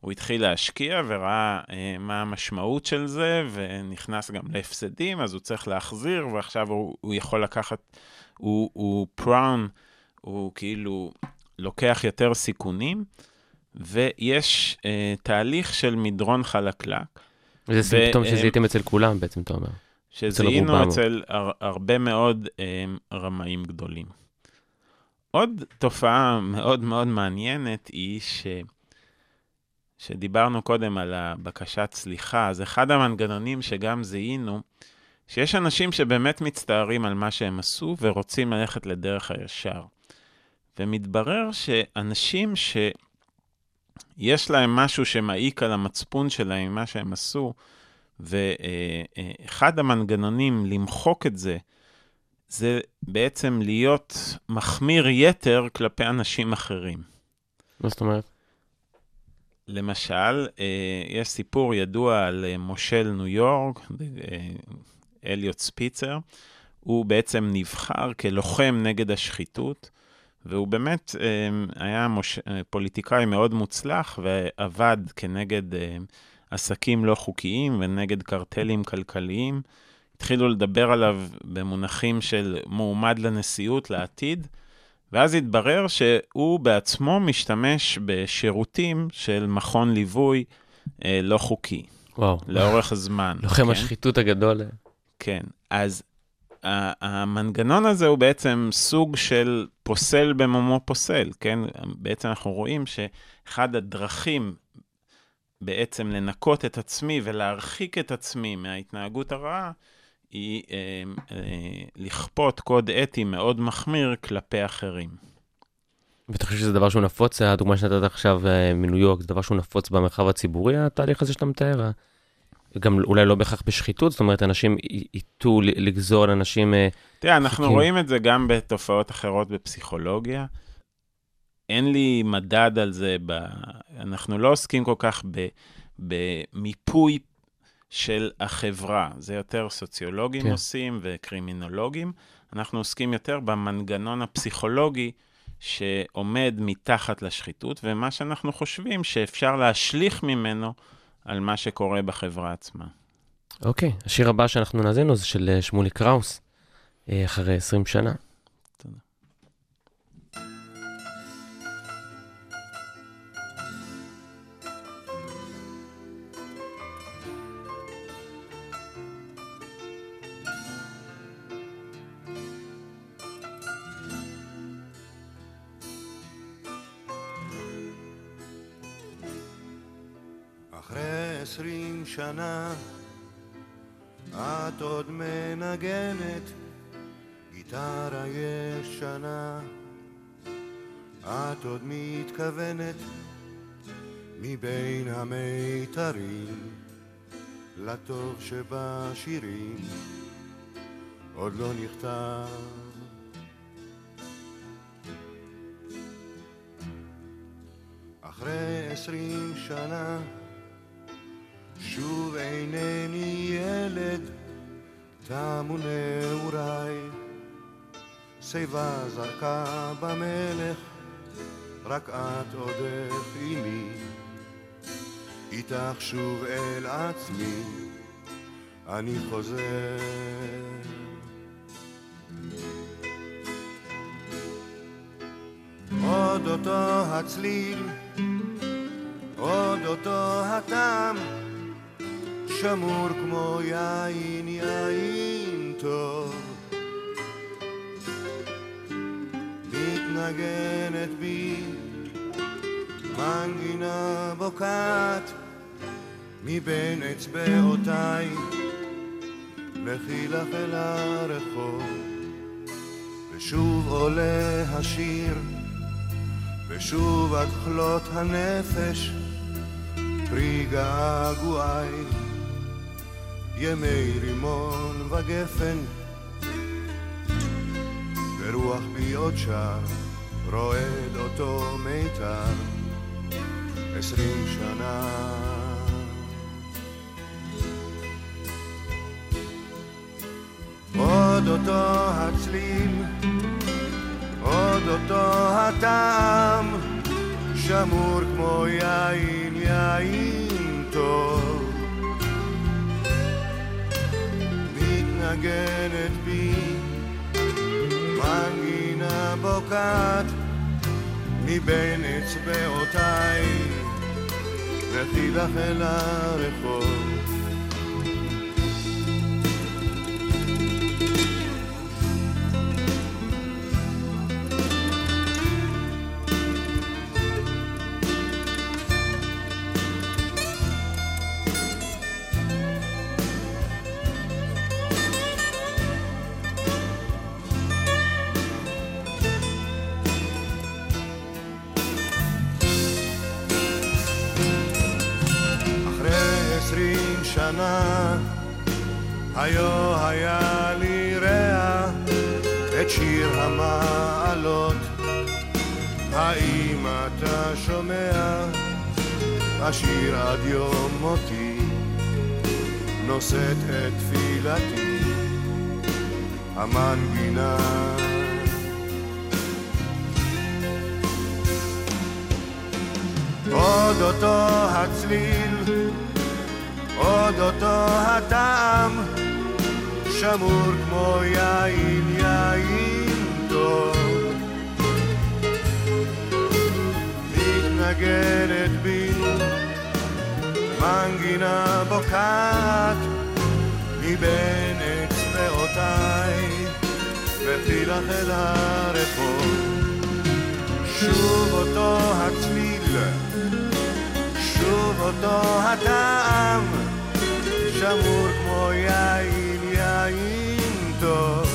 הוא התחיל להשקיע וראה אה, מה המשמעות של זה, ונכנס גם להפסדים, אז הוא צריך להחזיר, ועכשיו הוא, הוא יכול לקחת, הוא, הוא פראון, הוא כאילו לוקח יותר סיכונים, ויש אה, תהליך של מדרון חלקלק. זה סימפטום שזיהיתם אצל כולם בעצם, אתה אומר. שזיהינו. אצל הר, הרבה מאוד אה, רמאים גדולים. עוד תופעה מאוד מאוד מעניינת היא ש... שדיברנו קודם על הבקשת סליחה, אז אחד המנגנונים שגם זיהינו, שיש אנשים שבאמת מצטערים על מה שהם עשו ורוצים ללכת לדרך הישר. ומתברר שאנשים שיש להם משהו שמעיק על המצפון שלהם, מה שהם עשו, ואחד המנגנונים למחוק את זה, זה בעצם להיות מחמיר יתר כלפי אנשים אחרים. מה זאת אומרת? למשל, אה, יש סיפור ידוע על אה, מושל ניו יורק, אה, אליוט ספיצר. הוא בעצם נבחר כלוחם נגד השחיתות, והוא באמת אה, היה מוש... אה, פוליטיקאי מאוד מוצלח ועבד כנגד אה, עסקים לא חוקיים ונגד קרטלים כלכליים. התחילו לדבר עליו במונחים של מועמד לנשיאות לעתיד, ואז התברר שהוא בעצמו משתמש בשירותים של מכון ליווי אה, לא חוקי, וואו. לאורך הזמן. לוחם כן? השחיתות הגדול. כן, אז המנגנון הזה הוא בעצם סוג של פוסל במומו פוסל, כן? בעצם אנחנו רואים שאחד הדרכים בעצם לנקות את עצמי ולהרחיק את עצמי מההתנהגות הרעה, היא אה, אה, לכפות קוד אתי מאוד מחמיר כלפי אחרים. ואתה חושב שזה דבר שהוא נפוץ, הדוגמה שנתת עכשיו אה, מניו יורק, זה דבר שהוא נפוץ במרחב הציבורי, התהליך הזה שאתה מתאר? גם אולי לא בהכרח בשחיתות, זאת אומרת, אנשים ייטו לגזור על אנשים... אה, תראה, אנחנו חוקים. רואים את זה גם בתופעות אחרות בפסיכולוגיה. אין לי מדד על זה, ב... אנחנו לא עוסקים כל כך ב... במיפוי של החברה, זה יותר סוציולוגים. כן. עושים וקרימינולוגים. אנחנו עוסקים יותר במנגנון הפסיכולוגי שעומד מתחת לשחיתות, ומה שאנחנו חושבים שאפשר להשליך ממנו על מה שקורה בחברה עצמה. אוקיי, השיר הבא שאנחנו נאזין לו זה של אה, שמולי קראוס, אה, אחרי 20 שנה. עשרים שנה. את עוד מנגנת גיטרה ישנה. את עוד מתכוונת מבין המיתרים לטוב שבשירים. עוד לא נכתב. אחרי עשרים שנה שוב אינני ילד, תמו נעוריי. שיבה זרקה במלך, רק את עודך עימי. איתך שוב אל עצמי, אני חוזר. עוד אותו הצליל, עוד אותו הטעם, שמור כמו יין, יין טוב. מתנגנת בי מנגינה בוקעת מבין אצבעותיי, לכי לך אל הרחוב, ושוב עולה השיר, ושוב עד כלות הנפש, פרי געגועי. ימי רימון וגפן, ורוח בי עוד שר, רועד אותו מיתר, עשרים שנה. עוד אותו הצליל, עוד אותו הטעם, שמור כמו יין, יין טוב מתנגנת בי. מנגינה בוקעת מבין אצבעותיי וכי לך אל הרחוב השיר עד יום מותי נושאת את תפילתי המנגינה עוד אותו הצליל, עוד אותו הטעם, שמור כמו יין, יין טוב. מתנגנת בי, מנגינה בוקעת, מבין אצבעותיי, וכי לך אל הרחוב. שוב אותו הצליל, שוב אותו הטעם, שמור כמו יין, יין טוב.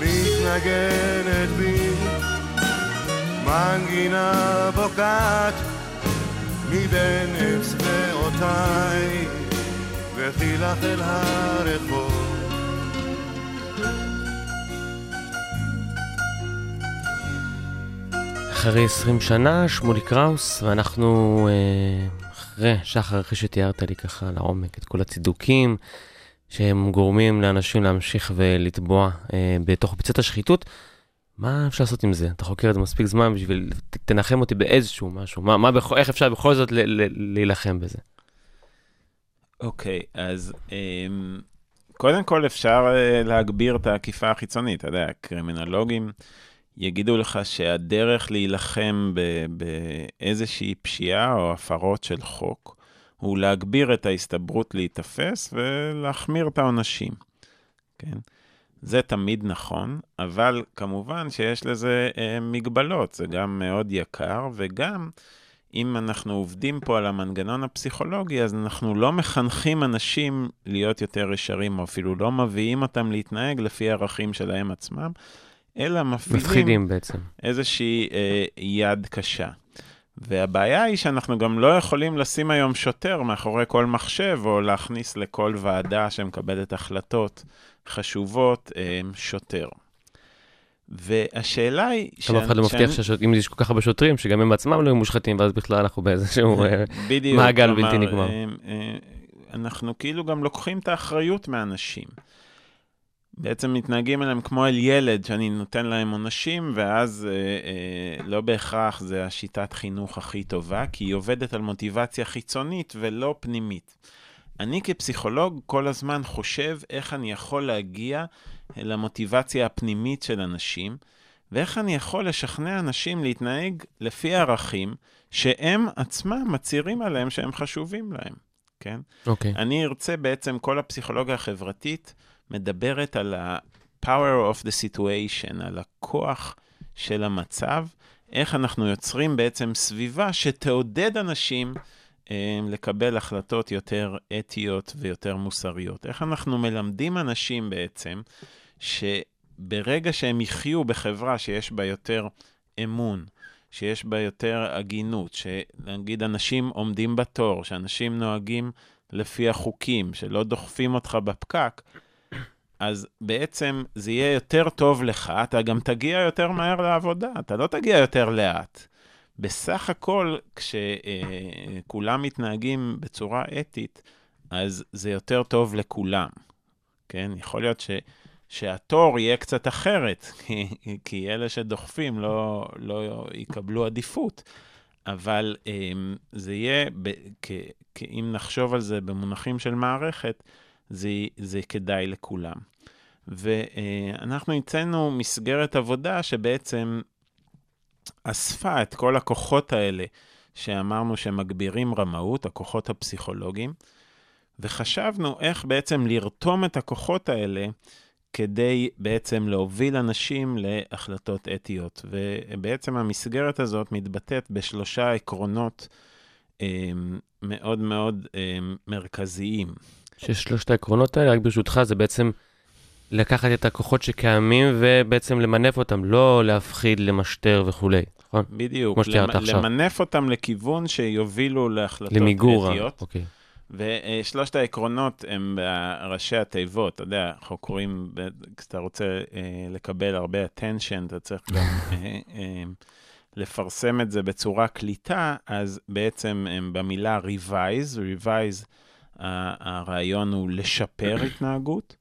מתנגנת בי, מנגינה בוקעת, מבין אצבעותיי, וכי לך אל הרחוב. אחרי 20 שנה, שמולי קראוס, ואנחנו אה, אחרי, שחר, אחרי שתיארת לי ככה לעומק את כל הצידוקים שהם גורמים לאנשים להמשיך ולטבוע אה, בתוך ביצת השחיתות, מה אפשר לעשות עם זה? אתה חוקר את זה מספיק זמן בשביל, תנחם אותי באיזשהו משהו, מה, מה. איך אפשר בכל זאת להילחם בזה? אוקיי, אז אמ, קודם כל אפשר אה, להגביר את האכיפה החיצונית. אתה יודע, קרימינולוגים יגידו לך שהדרך להילחם באיזושהי פשיעה או הפרות של חוק, הוא להגביר את ההסתברות להיתפס ולהחמיר את העונשים, כן? זה תמיד נכון, אבל כמובן שיש לזה אה, מגבלות, זה גם מאוד יקר, וגם אם אנחנו עובדים פה על המנגנון הפסיכולוגי, אז אנחנו לא מחנכים אנשים להיות יותר ישרים, או אפילו לא מביאים אותם להתנהג לפי הערכים שלהם עצמם, אלא מפעילים מפחידים בעצם. איזושהי אה, יד קשה. והבעיה היא שאנחנו גם לא יכולים לשים היום שוטר מאחורי כל מחשב, או להכניס לכל ועדה שמקבלת החלטות חשובות אה, שוטר. והשאלה היא... גם אף אחד לא מבטיח שאם יש כל כך הרבה שוטרים, שגם הם בעצמם לא יהיו מושחתים, ואז בכלל אנחנו באיזשהו... אה, מעגל בלתי נגמר. אה, אנחנו כאילו גם לוקחים את האחריות מאנשים. בעצם מתנהגים אליהם כמו אל ילד, שאני נותן להם עונשים, ואז אה, אה, לא בהכרח זה השיטת חינוך הכי טובה, כי היא עובדת על מוטיבציה חיצונית ולא פנימית. אני כפסיכולוג כל הזמן חושב איך אני יכול להגיע אל המוטיבציה הפנימית של אנשים, ואיך אני יכול לשכנע אנשים להתנהג לפי ערכים שהם עצמם מצהירים עליהם שהם חשובים להם, כן? אוקיי. אני ארצה בעצם, כל הפסיכולוגיה החברתית מדברת על ה-power of the situation, על הכוח של המצב, איך אנחנו יוצרים בעצם סביבה שתעודד אנשים לקבל החלטות יותר אתיות ויותר מוסריות. איך אנחנו מלמדים אנשים בעצם, שברגע שהם יחיו בחברה שיש בה יותר אמון, שיש בה יותר הגינות, שנגיד אנשים עומדים בתור, שאנשים נוהגים לפי החוקים, שלא דוחפים אותך בפקק, אז בעצם זה יהיה יותר טוב לך, אתה גם תגיע יותר מהר לעבודה, אתה לא תגיע יותר לאט. בסך הכל, כשכולם מתנהגים בצורה אתית, אז זה יותר טוב לכולם, כן? יכול להיות ש, שהתור יהיה קצת אחרת, כי, כי אלה שדוחפים לא, לא יקבלו עדיפות, אבל אה, זה יהיה, ב, כ, כ, אם נחשוב על זה במונחים של מערכת, זה, זה כדאי לכולם. ואנחנו הצאנו מסגרת עבודה שבעצם אספה את כל הכוחות האלה שאמרנו שמגבירים רמאות, הכוחות הפסיכולוגיים, וחשבנו איך בעצם לרתום את הכוחות האלה כדי בעצם להוביל אנשים להחלטות אתיות. ובעצם המסגרת הזאת מתבטאת בשלושה עקרונות אה, מאוד מאוד אה, מרכזיים. ששלושת העקרונות האלה, רק ברשותך, זה בעצם לקחת את הכוחות שקיימים ובעצם למנף אותם, לא להפחיד, למשטר וכולי, נכון? בדיוק, כמו שתיארת למ- עכשיו. למנף אותם לכיוון שיובילו להחלטות למיגור, ה- אתיות. אוקיי. ושלושת העקרונות הם בראשי התיבות, אתה יודע, ב- כשאתה רוצה אה, לקבל הרבה attention, אתה צריך גם אה, אה, לפרסם את זה בצורה קליטה, אז בעצם הם במילה revise, revise, הרעיון הוא לשפר התנהגות,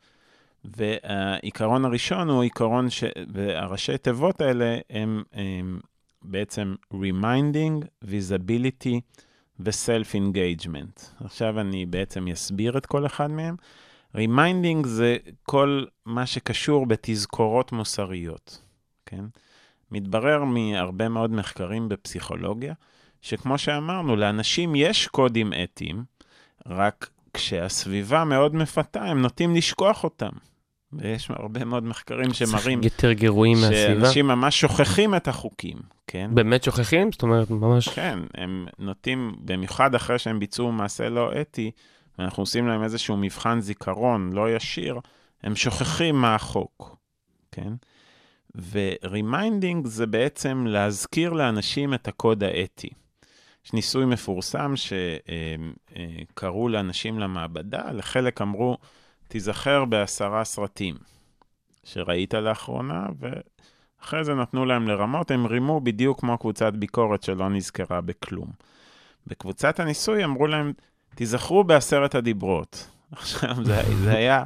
והעיקרון הראשון הוא עיקרון, ש... והראשי תיבות האלה הם, הם בעצם reminding, visibility, ו-self-engagement. עכשיו אני בעצם אסביר את כל אחד מהם. reminding זה כל מה שקשור בתזכורות מוסריות, כן? מתברר מהרבה מאוד מחקרים בפסיכולוגיה, שכמו שאמרנו, לאנשים יש קודים אתיים, רק כשהסביבה מאוד מפתה, הם נוטים לשכוח אותם. ויש הרבה מאוד מחקרים שמראים יותר גירויים מהסביבה. שאנשים ממש שוכחים את החוקים, כן? באמת שוכחים? זאת אומרת, ממש... כן, הם נוטים, במיוחד אחרי שהם ביצעו מעשה לא אתי, ואנחנו עושים להם איזשהו מבחן זיכרון לא ישיר, הם שוכחים מה החוק, כן? ו-reminding זה בעצם להזכיר לאנשים את הקוד האתי. יש ניסוי מפורסם שקראו לאנשים למעבדה, לחלק אמרו, תיזכר בעשרה סרטים שראית לאחרונה, ואחרי זה נתנו להם לרמות, הם רימו בדיוק כמו קבוצת ביקורת שלא נזכרה בכלום. בקבוצת הניסוי אמרו להם, תיזכרו בעשרת הדיברות. עכשיו, זה, זה היה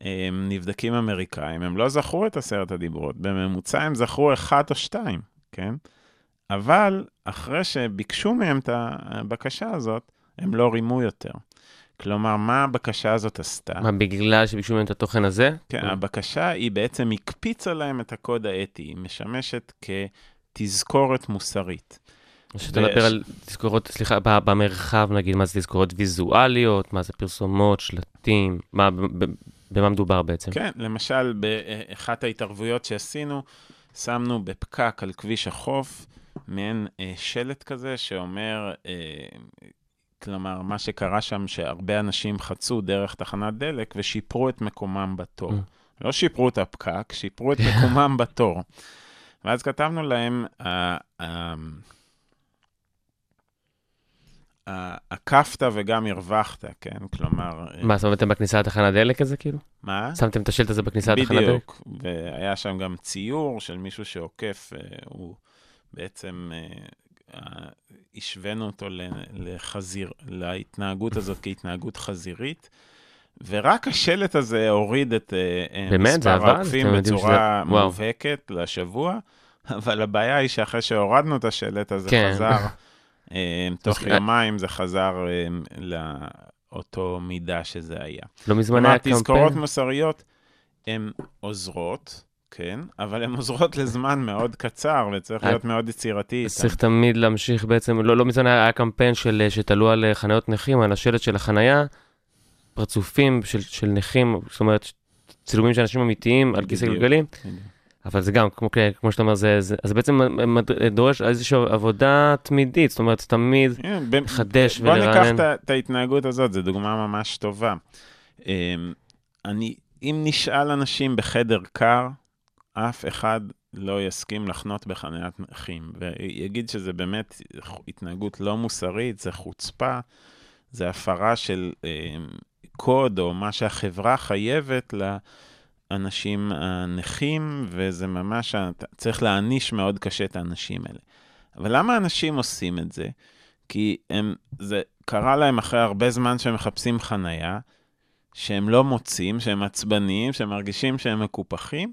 הם, נבדקים אמריקאים, הם לא זכרו את עשרת הדיברות, בממוצע הם זכרו אחת או שתיים, כן? אבל אחרי שביקשו מהם את הבקשה הזאת, הם לא רימו יותר. כלומר, מה הבקשה הזאת עשתה? מה, בגלל שביקשו מהם את התוכן הזה? כן, הבקשה היא בעצם הקפיצה להם את הקוד האתי, היא משמשת כתזכורת מוסרית. כשאתה ויש. מדבר על תזכורות, סליחה, במרחב נגיד, מה זה תזכורות ויזואליות, מה זה פרסומות, שלטים, מה, במה מדובר בעצם? כן, למשל, באחת ההתערבויות שעשינו, שמנו בפקק על כביש החוף מעין אה, שלט כזה שאומר, אה, כלומר, מה שקרה שם, שהרבה אנשים חצו דרך תחנת דלק ושיפרו את מקומם בתור. Mm. לא שיפרו את הפקק, שיפרו את מקומם בתור. ואז כתבנו להם, אה, אה, אה, עקפת וגם הרווחת, כן? כלומר... מה, שמתם בכניסה לתחנת דלק הזה כאילו? מה? שמתם את השלט הזה בכניסה לתחנת דלק? בדיוק, והיה שם גם ציור של מישהו שעוקף, הוא בעצם, השווינו אותו לחזיר, להתנהגות הזאת כהתנהגות חזירית, ורק השלט הזה הוריד את אה, אה, באמת? מספר? העוקפים בצורה שזה-. מובהקת לשבוע, אבל הבעיה היא שאחרי שהורדנו את השלט הזה כן. חזר, אה, תוך יומיים זה חזר לאותו מידה שזה היה. לא מזמן היה תזכורות קמפיין. מוסריות הן עוזרות, כן, אבל הן עוזרות לזמן מאוד קצר, וצריך אה, להיות מאוד יצירתי איתן. צריך תמיד להמשיך בעצם, לא, לא מזמן היה קמפיין של, אה, שתלו על אה, חניות נכים, על השלט של החנייה, פרצופים של, של נכים, זאת אומרת, צילומים של אנשים אמיתיים על כיסא. גלגלים. אבל זה גם, כמו, כמו שאתה אומר, זה, זה, אז זה בעצם דורש איזושהי עבודה תמידית, זאת אומרת, תמיד לחדש בוא ניקח ולרענן. את ה- את ההתנהגות הזאת, זו דוגמה ממש טובה. אמ, אני, אם נשאל אנשים בחדר קר, אף אחד לא יסכים לחנות בחניית נכים, ויגיד שזה באמת התנהגות לא מוסרית, זה חוצפה, זה הפרה של אמ, קוד או מה שהחברה חייבת לאנשים הנכים, וזה ממש, צריך להעניש מאוד קשה את האנשים האלה. אבל למה אנשים עושים את זה? כי הם, זה קרה להם אחרי הרבה זמן שהם מחפשים חנייה, שהם לא מוצאים, שהם עצבניים, שהם מרגישים שהם מקופחים,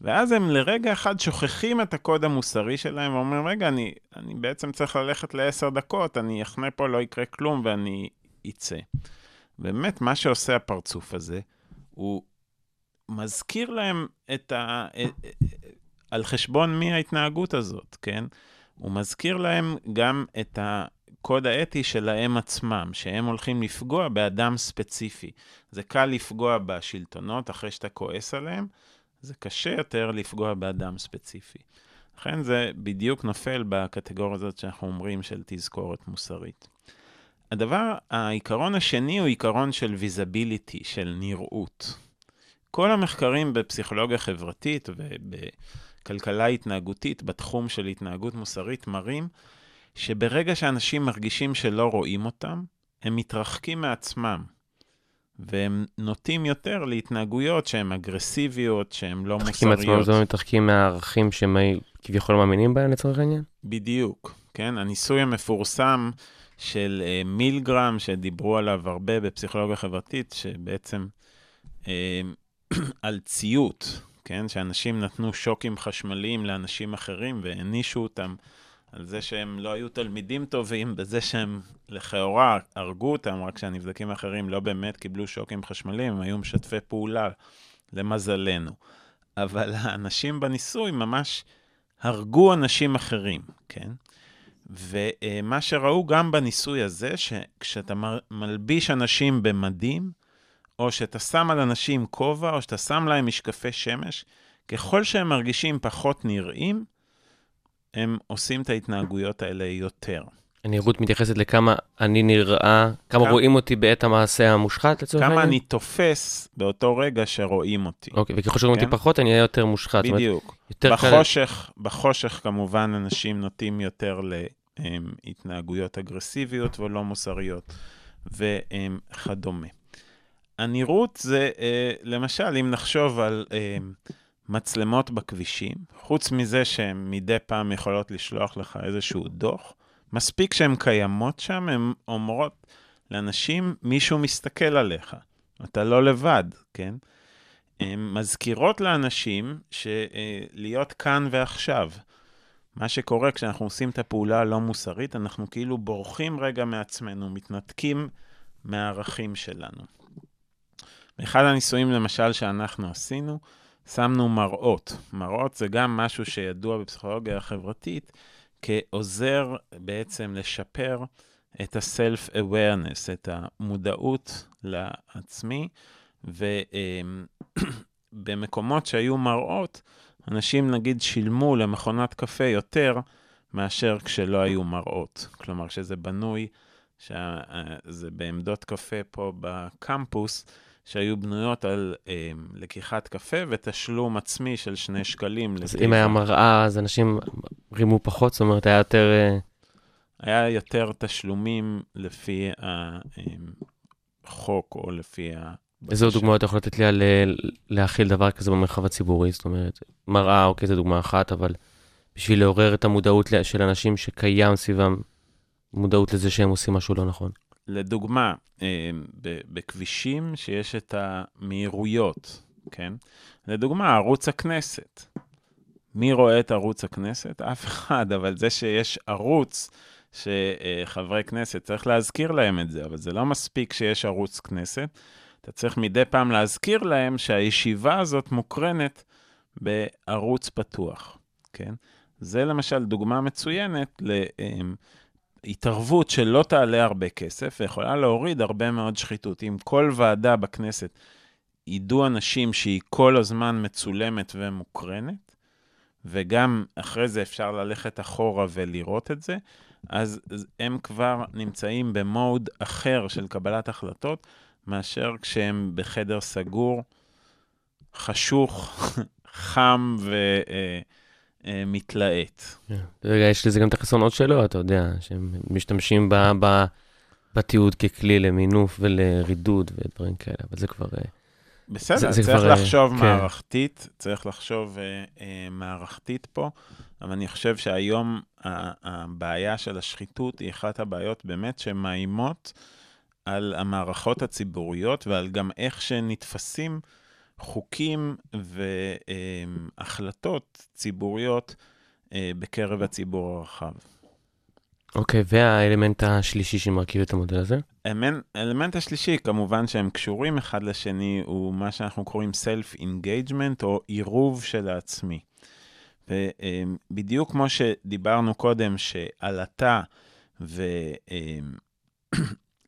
ואז הם לרגע אחד שוכחים את הקוד המוסרי שלהם ואומרים, רגע, אני, אני בעצם צריך ללכת לעשר דקות, אני אחנה פה, לא יקרה כלום ואני אצא. באמת, מה שעושה הפרצוף הזה, הוא מזכיר להם את ה... על חשבון מי ההתנהגות הזאת, כן? הוא מזכיר להם גם את הקוד האתי שלהם עצמם, שהם הולכים לפגוע באדם ספציפי. זה קל לפגוע בשלטונות אחרי שאתה כועס עליהם, זה קשה יותר לפגוע באדם ספציפי. לכן זה בדיוק נופל בקטגוריה הזאת שאנחנו אומרים של תזכורת מוסרית. הדבר, העיקרון השני הוא עיקרון של ויזביליטי, של נראות. כל המחקרים בפסיכולוגיה חברתית ובכלכלה התנהגותית בתחום של התנהגות מוסרית מראים שברגע שאנשים מרגישים שלא רואים אותם, הם מתרחקים מעצמם. והם נוטים יותר להתנהגויות שהן אגרסיביות, שהן לא מוסריות. מעצמם, זאת אומרת, מתרחקים מהערכים שהם כביכול מאמינים בהם לצורך העניין? בדיוק, כן? הניסוי המפורסם של uh, מילגרם, שדיברו עליו הרבה בפסיכולוגיה חברתית, שבעצם uh, על ציות, כן? שאנשים נתנו שוקים חשמליים לאנשים אחרים והענישו אותם על זה שהם לא היו תלמידים טובים, בזה שהם לכאורה הרגו אותם, רק שהנבדקים האחרים לא באמת קיבלו שוקים חשמליים, הם היו משתפי פעולה, למזלנו. אבל האנשים בניסוי ממש הרגו אנשים אחרים, כן? ומה שראו גם בניסוי הזה, שכשאתה מלביש אנשים במדים, או שאתה שם על אנשים כובע, או שאתה שם להם משקפי שמש, ככל שהם מרגישים פחות נראים, הם עושים את ההתנהגויות האלה יותר. הנראות מתייחסת לכמה אני נראה, כמה כמה- רואים אותי בעת המעשה המושחת לצורך העניין? כמה אני תופס באותו רגע שרואים אותי. אוקיי, וככל שרואים אותי כן? פחות, אני אהיה יותר מושחת. בדיוק. בחושך, בחושך כמובן אנשים נוטים יותר להתנהגויות אגרסיביות ולא מוסריות וכדומה. הנראות זה, אה, למשל, אם נחשוב על אה, מצלמות בכבישים, חוץ מזה שהן מדי פעם יכולות לשלוח לך איזשהו דוח, מספיק שהן קיימות שם, הן אומרות לאנשים, מישהו מסתכל עליך, אתה לא לבד, כן? הן מזכירות לאנשים שלהיות כאן ועכשיו. מה שקורה כשאנחנו עושים את הפעולה הלא מוסרית, אנחנו כאילו בורחים רגע מעצמנו, מתנתקים מהערכים שלנו. באחד הניסויים, למשל, שאנחנו עשינו, שמנו מראות. מראות זה גם משהו שידוע בפסיכולוגיה החברתית כעוזר בעצם לשפר את ה-self-awareness, את המודעות לעצמי, ובמקומות שהיו מראות, אנשים נגיד שילמו למכונת קפה יותר מאשר כשלא היו מראות. כלומר, שזה בנוי, שזה בעמדות קפה פה בקמפוס, שהיו בנויות על אה, לקיחת קפה ותשלום עצמי של שני שקלים. אז. אם היה מראה, אז אנשים רימו פחות, זאת אומרת, היה יותר... אה, היה יותר תשלומים לפי החוק או לפי ה... איזה דוגמאות אתה יכול לתת לי על אה, להכיל דבר כזה במרחב הציבורי? זאת אומרת, מראה, אוקיי, זו דוגמה אחת, אבל בשביל לעורר את המודעות של אנשים שקיים סביבם, מודעות לזה שהם עושים משהו לא נכון. לדוגמה, אה, בכבישים שיש את המהירויות, כן? לדוגמה, ערוץ הכנסת. מי רואה את ערוץ הכנסת? אף אחד, אבל זה שיש ערוץ שחברי כנסת, צריך להזכיר להם את זה, אבל זה לא מספיק שיש ערוץ כנסת. אתה צריך מדי פעם להזכיר להם שהישיבה הזאת מוקרנת בערוץ פתוח, כן? זה למשל דוגמה מצוינת להתערבות שלא תעלה הרבה כסף ויכולה להוריד הרבה מאוד שחיתות. אם כל ועדה בכנסת ידעו אנשים שהיא כל הזמן מצולמת ומוקרנת, וגם אחרי זה אפשר ללכת אחורה ולראות את זה, אז הם כבר נמצאים במוד אחר של קבלת החלטות, מאשר כשהם בחדר סגור, חשוך, חם ומתלהט. רגע, יש לזה גם את החסרונות שלו, אתה יודע, שהם משתמשים בתיעוד ככלי למינוף ולרידוד ודברים כאלה, אבל זה כבר... אה, בסדר, זה- זה צריך כבר, אה, לחשוב כן. מערכתית, צריך לחשוב אה, אה, מערכתית פה, אבל אני חושב שהיום הבעיה של השחיתות היא אחת הבעיות באמת שמאיימות על המערכות הציבוריות ועל גם איך שנתפסים חוקים והחלטות ציבוריות אה, בקרב הציבור הרחב. אוקיי, והאלמנט השלישי שמרכיב את המודל הזה? האלמנט- השלישי, כמובן שהם קשורים אחד לשני, הוא מה שאנחנו קוראים Self-Engagement או עירוב של העצמי. ובדיוק כמו שדיברנו קודם, שעלטה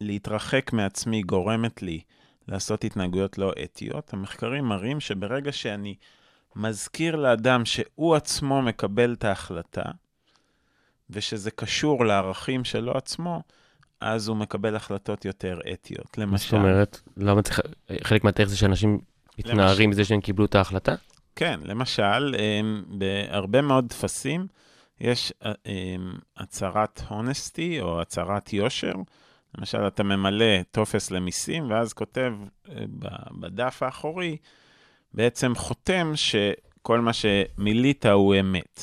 ולהתרחק מעצמי גורמת לי לעשות התנהגויות לא אתיות, המחקרים מראים שברגע שאני מזכיר לאדם שהוא עצמו מקבל את ההחלטה, ושזה קשור לערכים שלו עצמו, אז הוא מקבל החלטות יותר אתיות. מה זאת למשל, אומרת? למה צריך... חלק מהדרך זה שאנשים מתנערים מזה שהם קיבלו את ההחלטה? כן, למשל, אמ, בהרבה מאוד טפסים יש אה, אמ, הצהרת honesty או הצהרת יושר. למשל, אתה ממלא טופס למיסים, ואז כותב אה, בדף האחורי, בעצם חותם שכל מה שמילאת הוא אמת.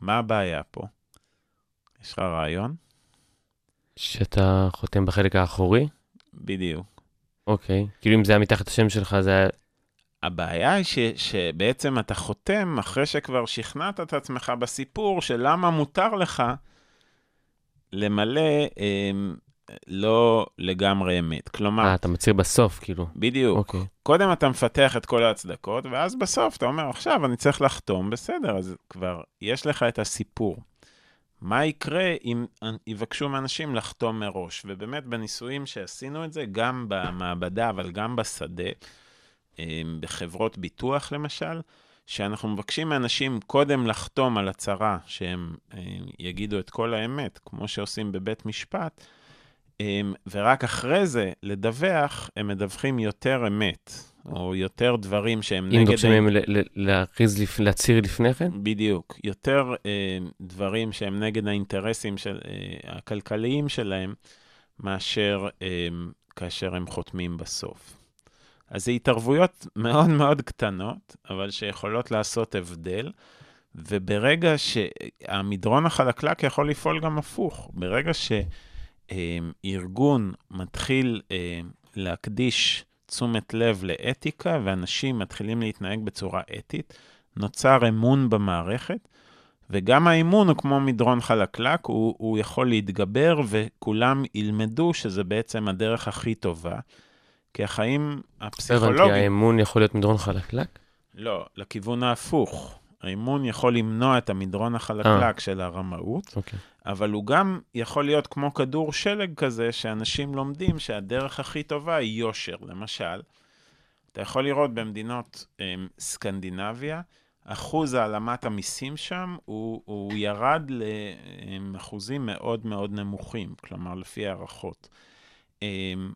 מה הבעיה פה? יש לך רעיון? שאתה חותם בחלק האחורי? בדיוק. אוקיי. כאילו אם זה היה מתחת השם שלך, זה היה... הבעיה היא ש, שבעצם אתה חותם אחרי שכבר שכנעת את עצמך בסיפור של למה מותר לך למלא אה, לא לגמרי אמת. כלומר, אה, אתה מצהיר בסוף, כאילו. בדיוק. אוקיי. קודם אתה מפתח את כל ההצדקות, ואז בסוף אתה אומר, עכשיו אני צריך לחתום, בסדר, אז כבר יש לך את הסיפור. מה יקרה אם יבקשו מאנשים לחתום מראש? ובאמת, בניסויים שעשינו את זה, גם במעבדה, אבל גם בשדה, אה, בחברות ביטוח למשל, שאנחנו מבקשים מאנשים קודם לחתום על הצהרה שהם אה, יגידו את כל האמת, כמו שעושים בבית משפט, ורק אחרי זה לדווח, הם מדווחים יותר אמת, או יותר דברים שהם אם נגד... מבקשים מהם ל- ל- להכריז, לפ- להצהיר לפני כן? בדיוק. יותר אה, דברים שהם נגד האינטרסים של, אה, הכלכליים שלהם, מאשר אה, כאשר הם חותמים בסוף. אז זה התערבויות מאוד מאוד קטנות, אבל שיכולות לעשות הבדל, וברגע שהמדרון החלקלק יכול לפעול גם הפוך. ברגע שארגון מתחיל אה, להקדיש תשומת לב לאתיקה, ואנשים מתחילים להתנהג בצורה אתית, נוצר אמון במערכת, וגם האמון הוא כמו מדרון חלקלק, הוא, הוא יכול להתגבר, וכולם ילמדו שזה בעצם הדרך הכי טובה. כי החיים הבנתי, הפסיכולוגיים... האמון יכול להיות מדרון חלקלק? לא, לכיוון ההפוך. האמון יכול למנוע את המדרון החלקלק של הרמאות, אוקיי. אבל הוא גם יכול להיות כמו כדור שלג כזה, שאנשים לומדים שהדרך הכי טובה היא יושר. למשל, אתה יכול לראות במדינות הם, סקנדינביה, אחוז העלמת המיסים שם הוא, הוא ירד לאחוזים מאוד מאוד נמוכים, כלומר, לפי הערכות. הם,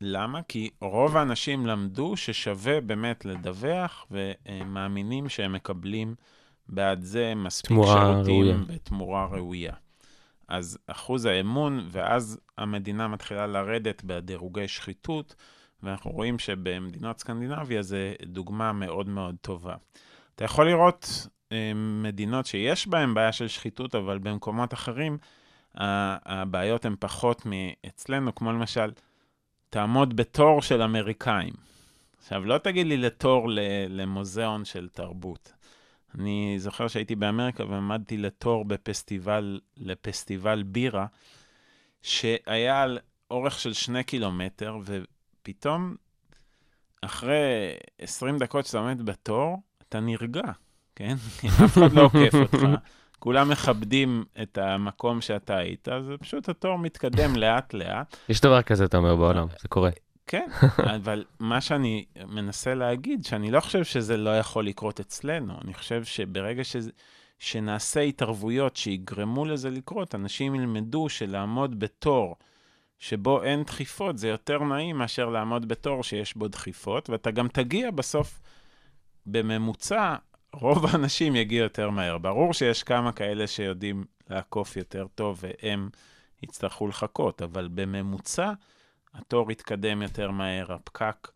למה? כי רוב האנשים למדו ששווה באמת לדווח, ומאמינים שהם מקבלים בעד זה מספיק תמורה שירותים ראויה. בתמורה ראויה. אז אחוז האמון, ואז המדינה מתחילה לרדת בדירוגי שחיתות, ואנחנו רואים שבמדינות סקנדינביה זה דוגמה מאוד מאוד טובה. אתה יכול לראות אה, מדינות שיש בהן בעיה של שחיתות, אבל במקומות אחרים הבעיות הן פחות מאצלנו, כמו למשל, תעמוד בתור של אמריקאים. עכשיו, לא תגיד לי לתור למוזיאון של תרבות. אני זוכר שהייתי באמריקה ועמדתי לתור בפסטיבל, לפסטיבל בירה, שהיה על אורך של שני קילומטר, ופתאום, אחרי 20 דקות שאתה עומד בתור, אתה נרגע, כן? אף אחד לא עוקף אותך. כולם מכבדים את המקום שאתה היית, אז פשוט התור מתקדם לאט-לאט. יש דבר כזה, אתה אומר, בעולם, זה קורה. כן, אבל מה שאני מנסה להגיד, שאני לא חושב שזה לא יכול לקרות אצלנו. אני חושב שברגע שזה, שנעשה התערבויות שיגרמו לזה לקרות, אנשים ילמדו שלעמוד בתור שבו אין דחיפות, זה יותר נעים מאשר לעמוד בתור שיש בו דחיפות, ואתה גם תגיע בסוף, בממוצע, רוב האנשים יגיעו יותר מהר. ברור שיש כמה כאלה שיודעים לעקוף יותר טוב, והם יצטרכו לחכות, אבל בממוצע, התור יתקדם יותר מהר, הפקק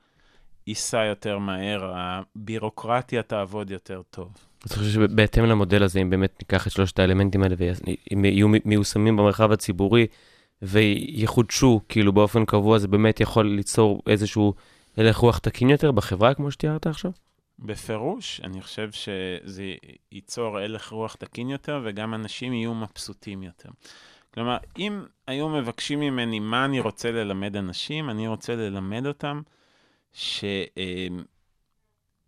ייסע יותר מהר, הבירוקרטיה תעבוד יותר טוב. אז אני חושב שבהתאם למודל הזה, אם באמת ניקח את שלושת האלמנטים האלה והם יהיו מיושמים במרחב הציבורי ויחודשו כאילו באופן קבוע, זה באמת יכול ליצור איזשהו הלך רוח תקין יותר בחברה, כמו שתיארת עכשיו? בפירוש, אני חושב שזה ייצור הלך רוח תקין יותר, וגם אנשים יהיו מבסוטים יותר. כלומר, אם היו מבקשים ממני מה אני רוצה ללמד אנשים, אני רוצה ללמד אותם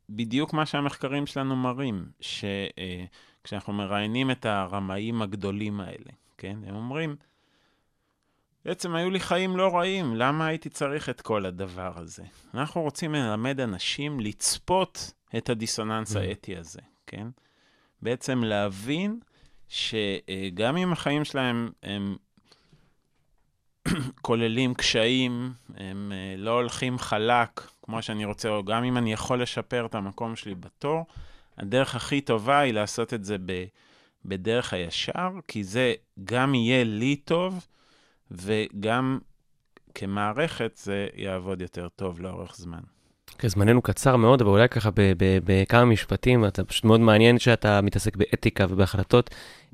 שבדיוק מה שהמחקרים שלנו מראים, שכשאנחנו מראיינים את הרמאים הגדולים האלה, כן, הם אומרים, בעצם היו לי חיים לא רעים, למה הייתי צריך את כל הדבר הזה? אנחנו רוצים ללמד אנשים לצפות את הדיסוננס Mm. האתי הזה, כן? בעצם להבין שגם אם החיים שלהם הם כוללים קשיים, הם אה, לא הולכים חלק כמו שאני רוצה, או גם אם אני יכול לשפר את המקום שלי בתור, הדרך הכי טובה היא לעשות את זה ב, בדרך הישר, כי זה גם יהיה לי טוב, וגם כמערכת זה יעבוד יותר טוב לאורך זמן. כן, זמננו קצר מאוד, אבל אולי ככה בכמה משפטים, אתה פשוט מאוד מעניין שאתה מתעסק באתיקה ובהחלטות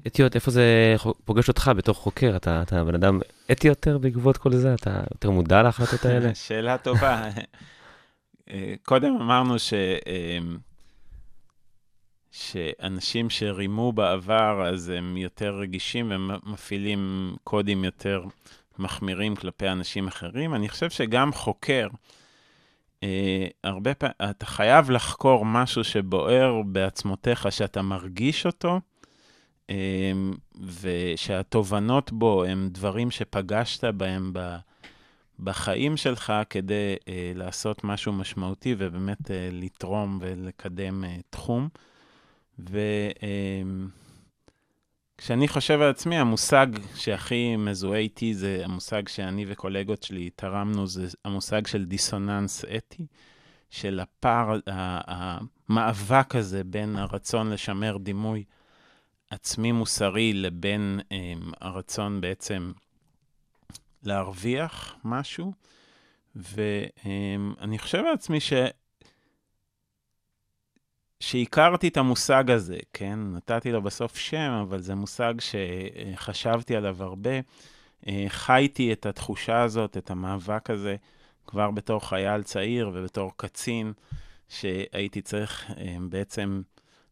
אתיות, איפה זה פוגש אותך בתור חוקר? אתה, אתה בן אדם אתי יותר בעקבות כל זה? אתה יותר מודע להחלטות האלה? שאלה טובה. אה, קודם אמרנו ש... אה, שאנשים שרימו בעבר, אז הם יותר רגישים ומפעילים קודים יותר מחמירים כלפי אנשים אחרים. אני חושב שגם חוקר, הרבה פעמים, אתה חייב לחקור משהו שבוער בעצמותיך, שאתה מרגיש אותו, אה, ושהתובנות בו הם דברים שפגשת בהם. בחיים שלך כדי אה, לעשות משהו משמעותי ובאמת אה, לתרום ולקדם אה, תחום. וכשאני חושב על עצמי, המושג שהכי מזוהה איתי זה המושג שאני וקולגות שלי תרמנו, זה המושג של דיסוננס אתי, של הפער, המאבק הזה בין הרצון לשמר דימוי עצמי מוסרי לבין אה, הרצון בעצם להרוויח משהו, ואני חושב לעצמי ש... שהכרתי את המושג הזה, כן? נתתי לו בסוף שם, אבל זה מושג שחשבתי עליו הרבה. אה, חייתי את התחושה הזאת, את המאבק הזה, כבר בתור חייל צעיר ובתור קצין, שהייתי צריך אה, בעצם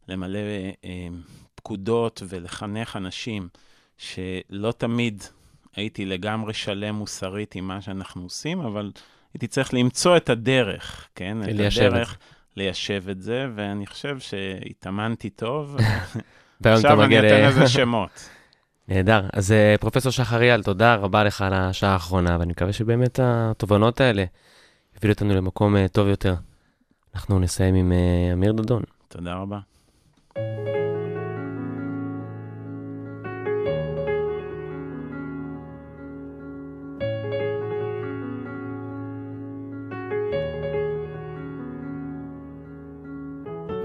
למלא אה, פקודות ולחנך אנשים שלא תמיד הייתי לגמרי שלם מוסרית עם מה שאנחנו עושים, אבל הייתי צריך למצוא את הדרך, כן? את הדרך ליישב את זה, ואני חושב שהתאמנתי טוב, עכשיו אני ל- לזה שמות. נהדר. אז אה, פרופסור שחר אייל, תודה רבה לך על השעה האחרונה, ואני מקווה שבאמת התובנות האלה יובילו אותנו למקום אה, טוב יותר. אנחנו נסיים עם אה, אמיר דדון. תודה רבה.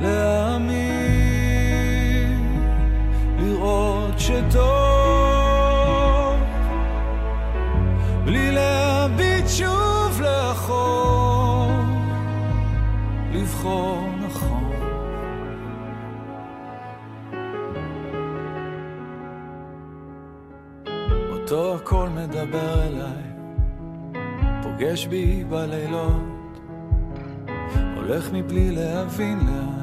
להאמין, לראות שטוב, בלי להביט שוב לאחור, לבחור נכון. אותו הכל מדבר אליי פוגש בי בלילות, הולך מבלי להבין לאן,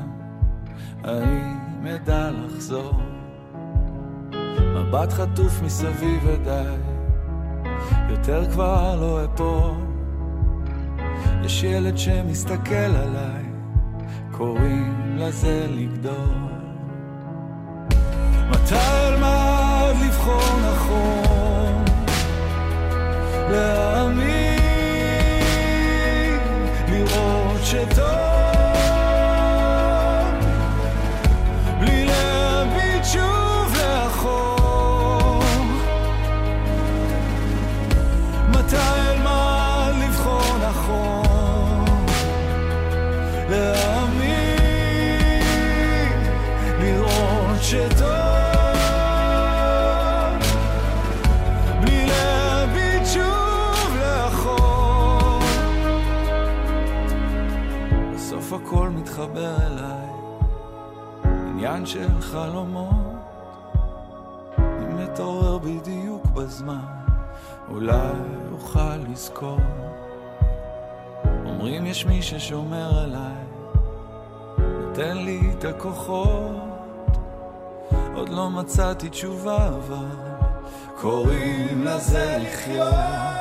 האם אדע לחזור? מבט חטוף מסביב ודי, יותר כבר לא אפול. יש ילד שמסתכל עליי, קוראים לזה לגדול. מתי אלמד לבחור נכון? להאמין, לראות שטוב, הכוחות, עוד לא מצאתי תשובה אבל קוראים לזה לחיות.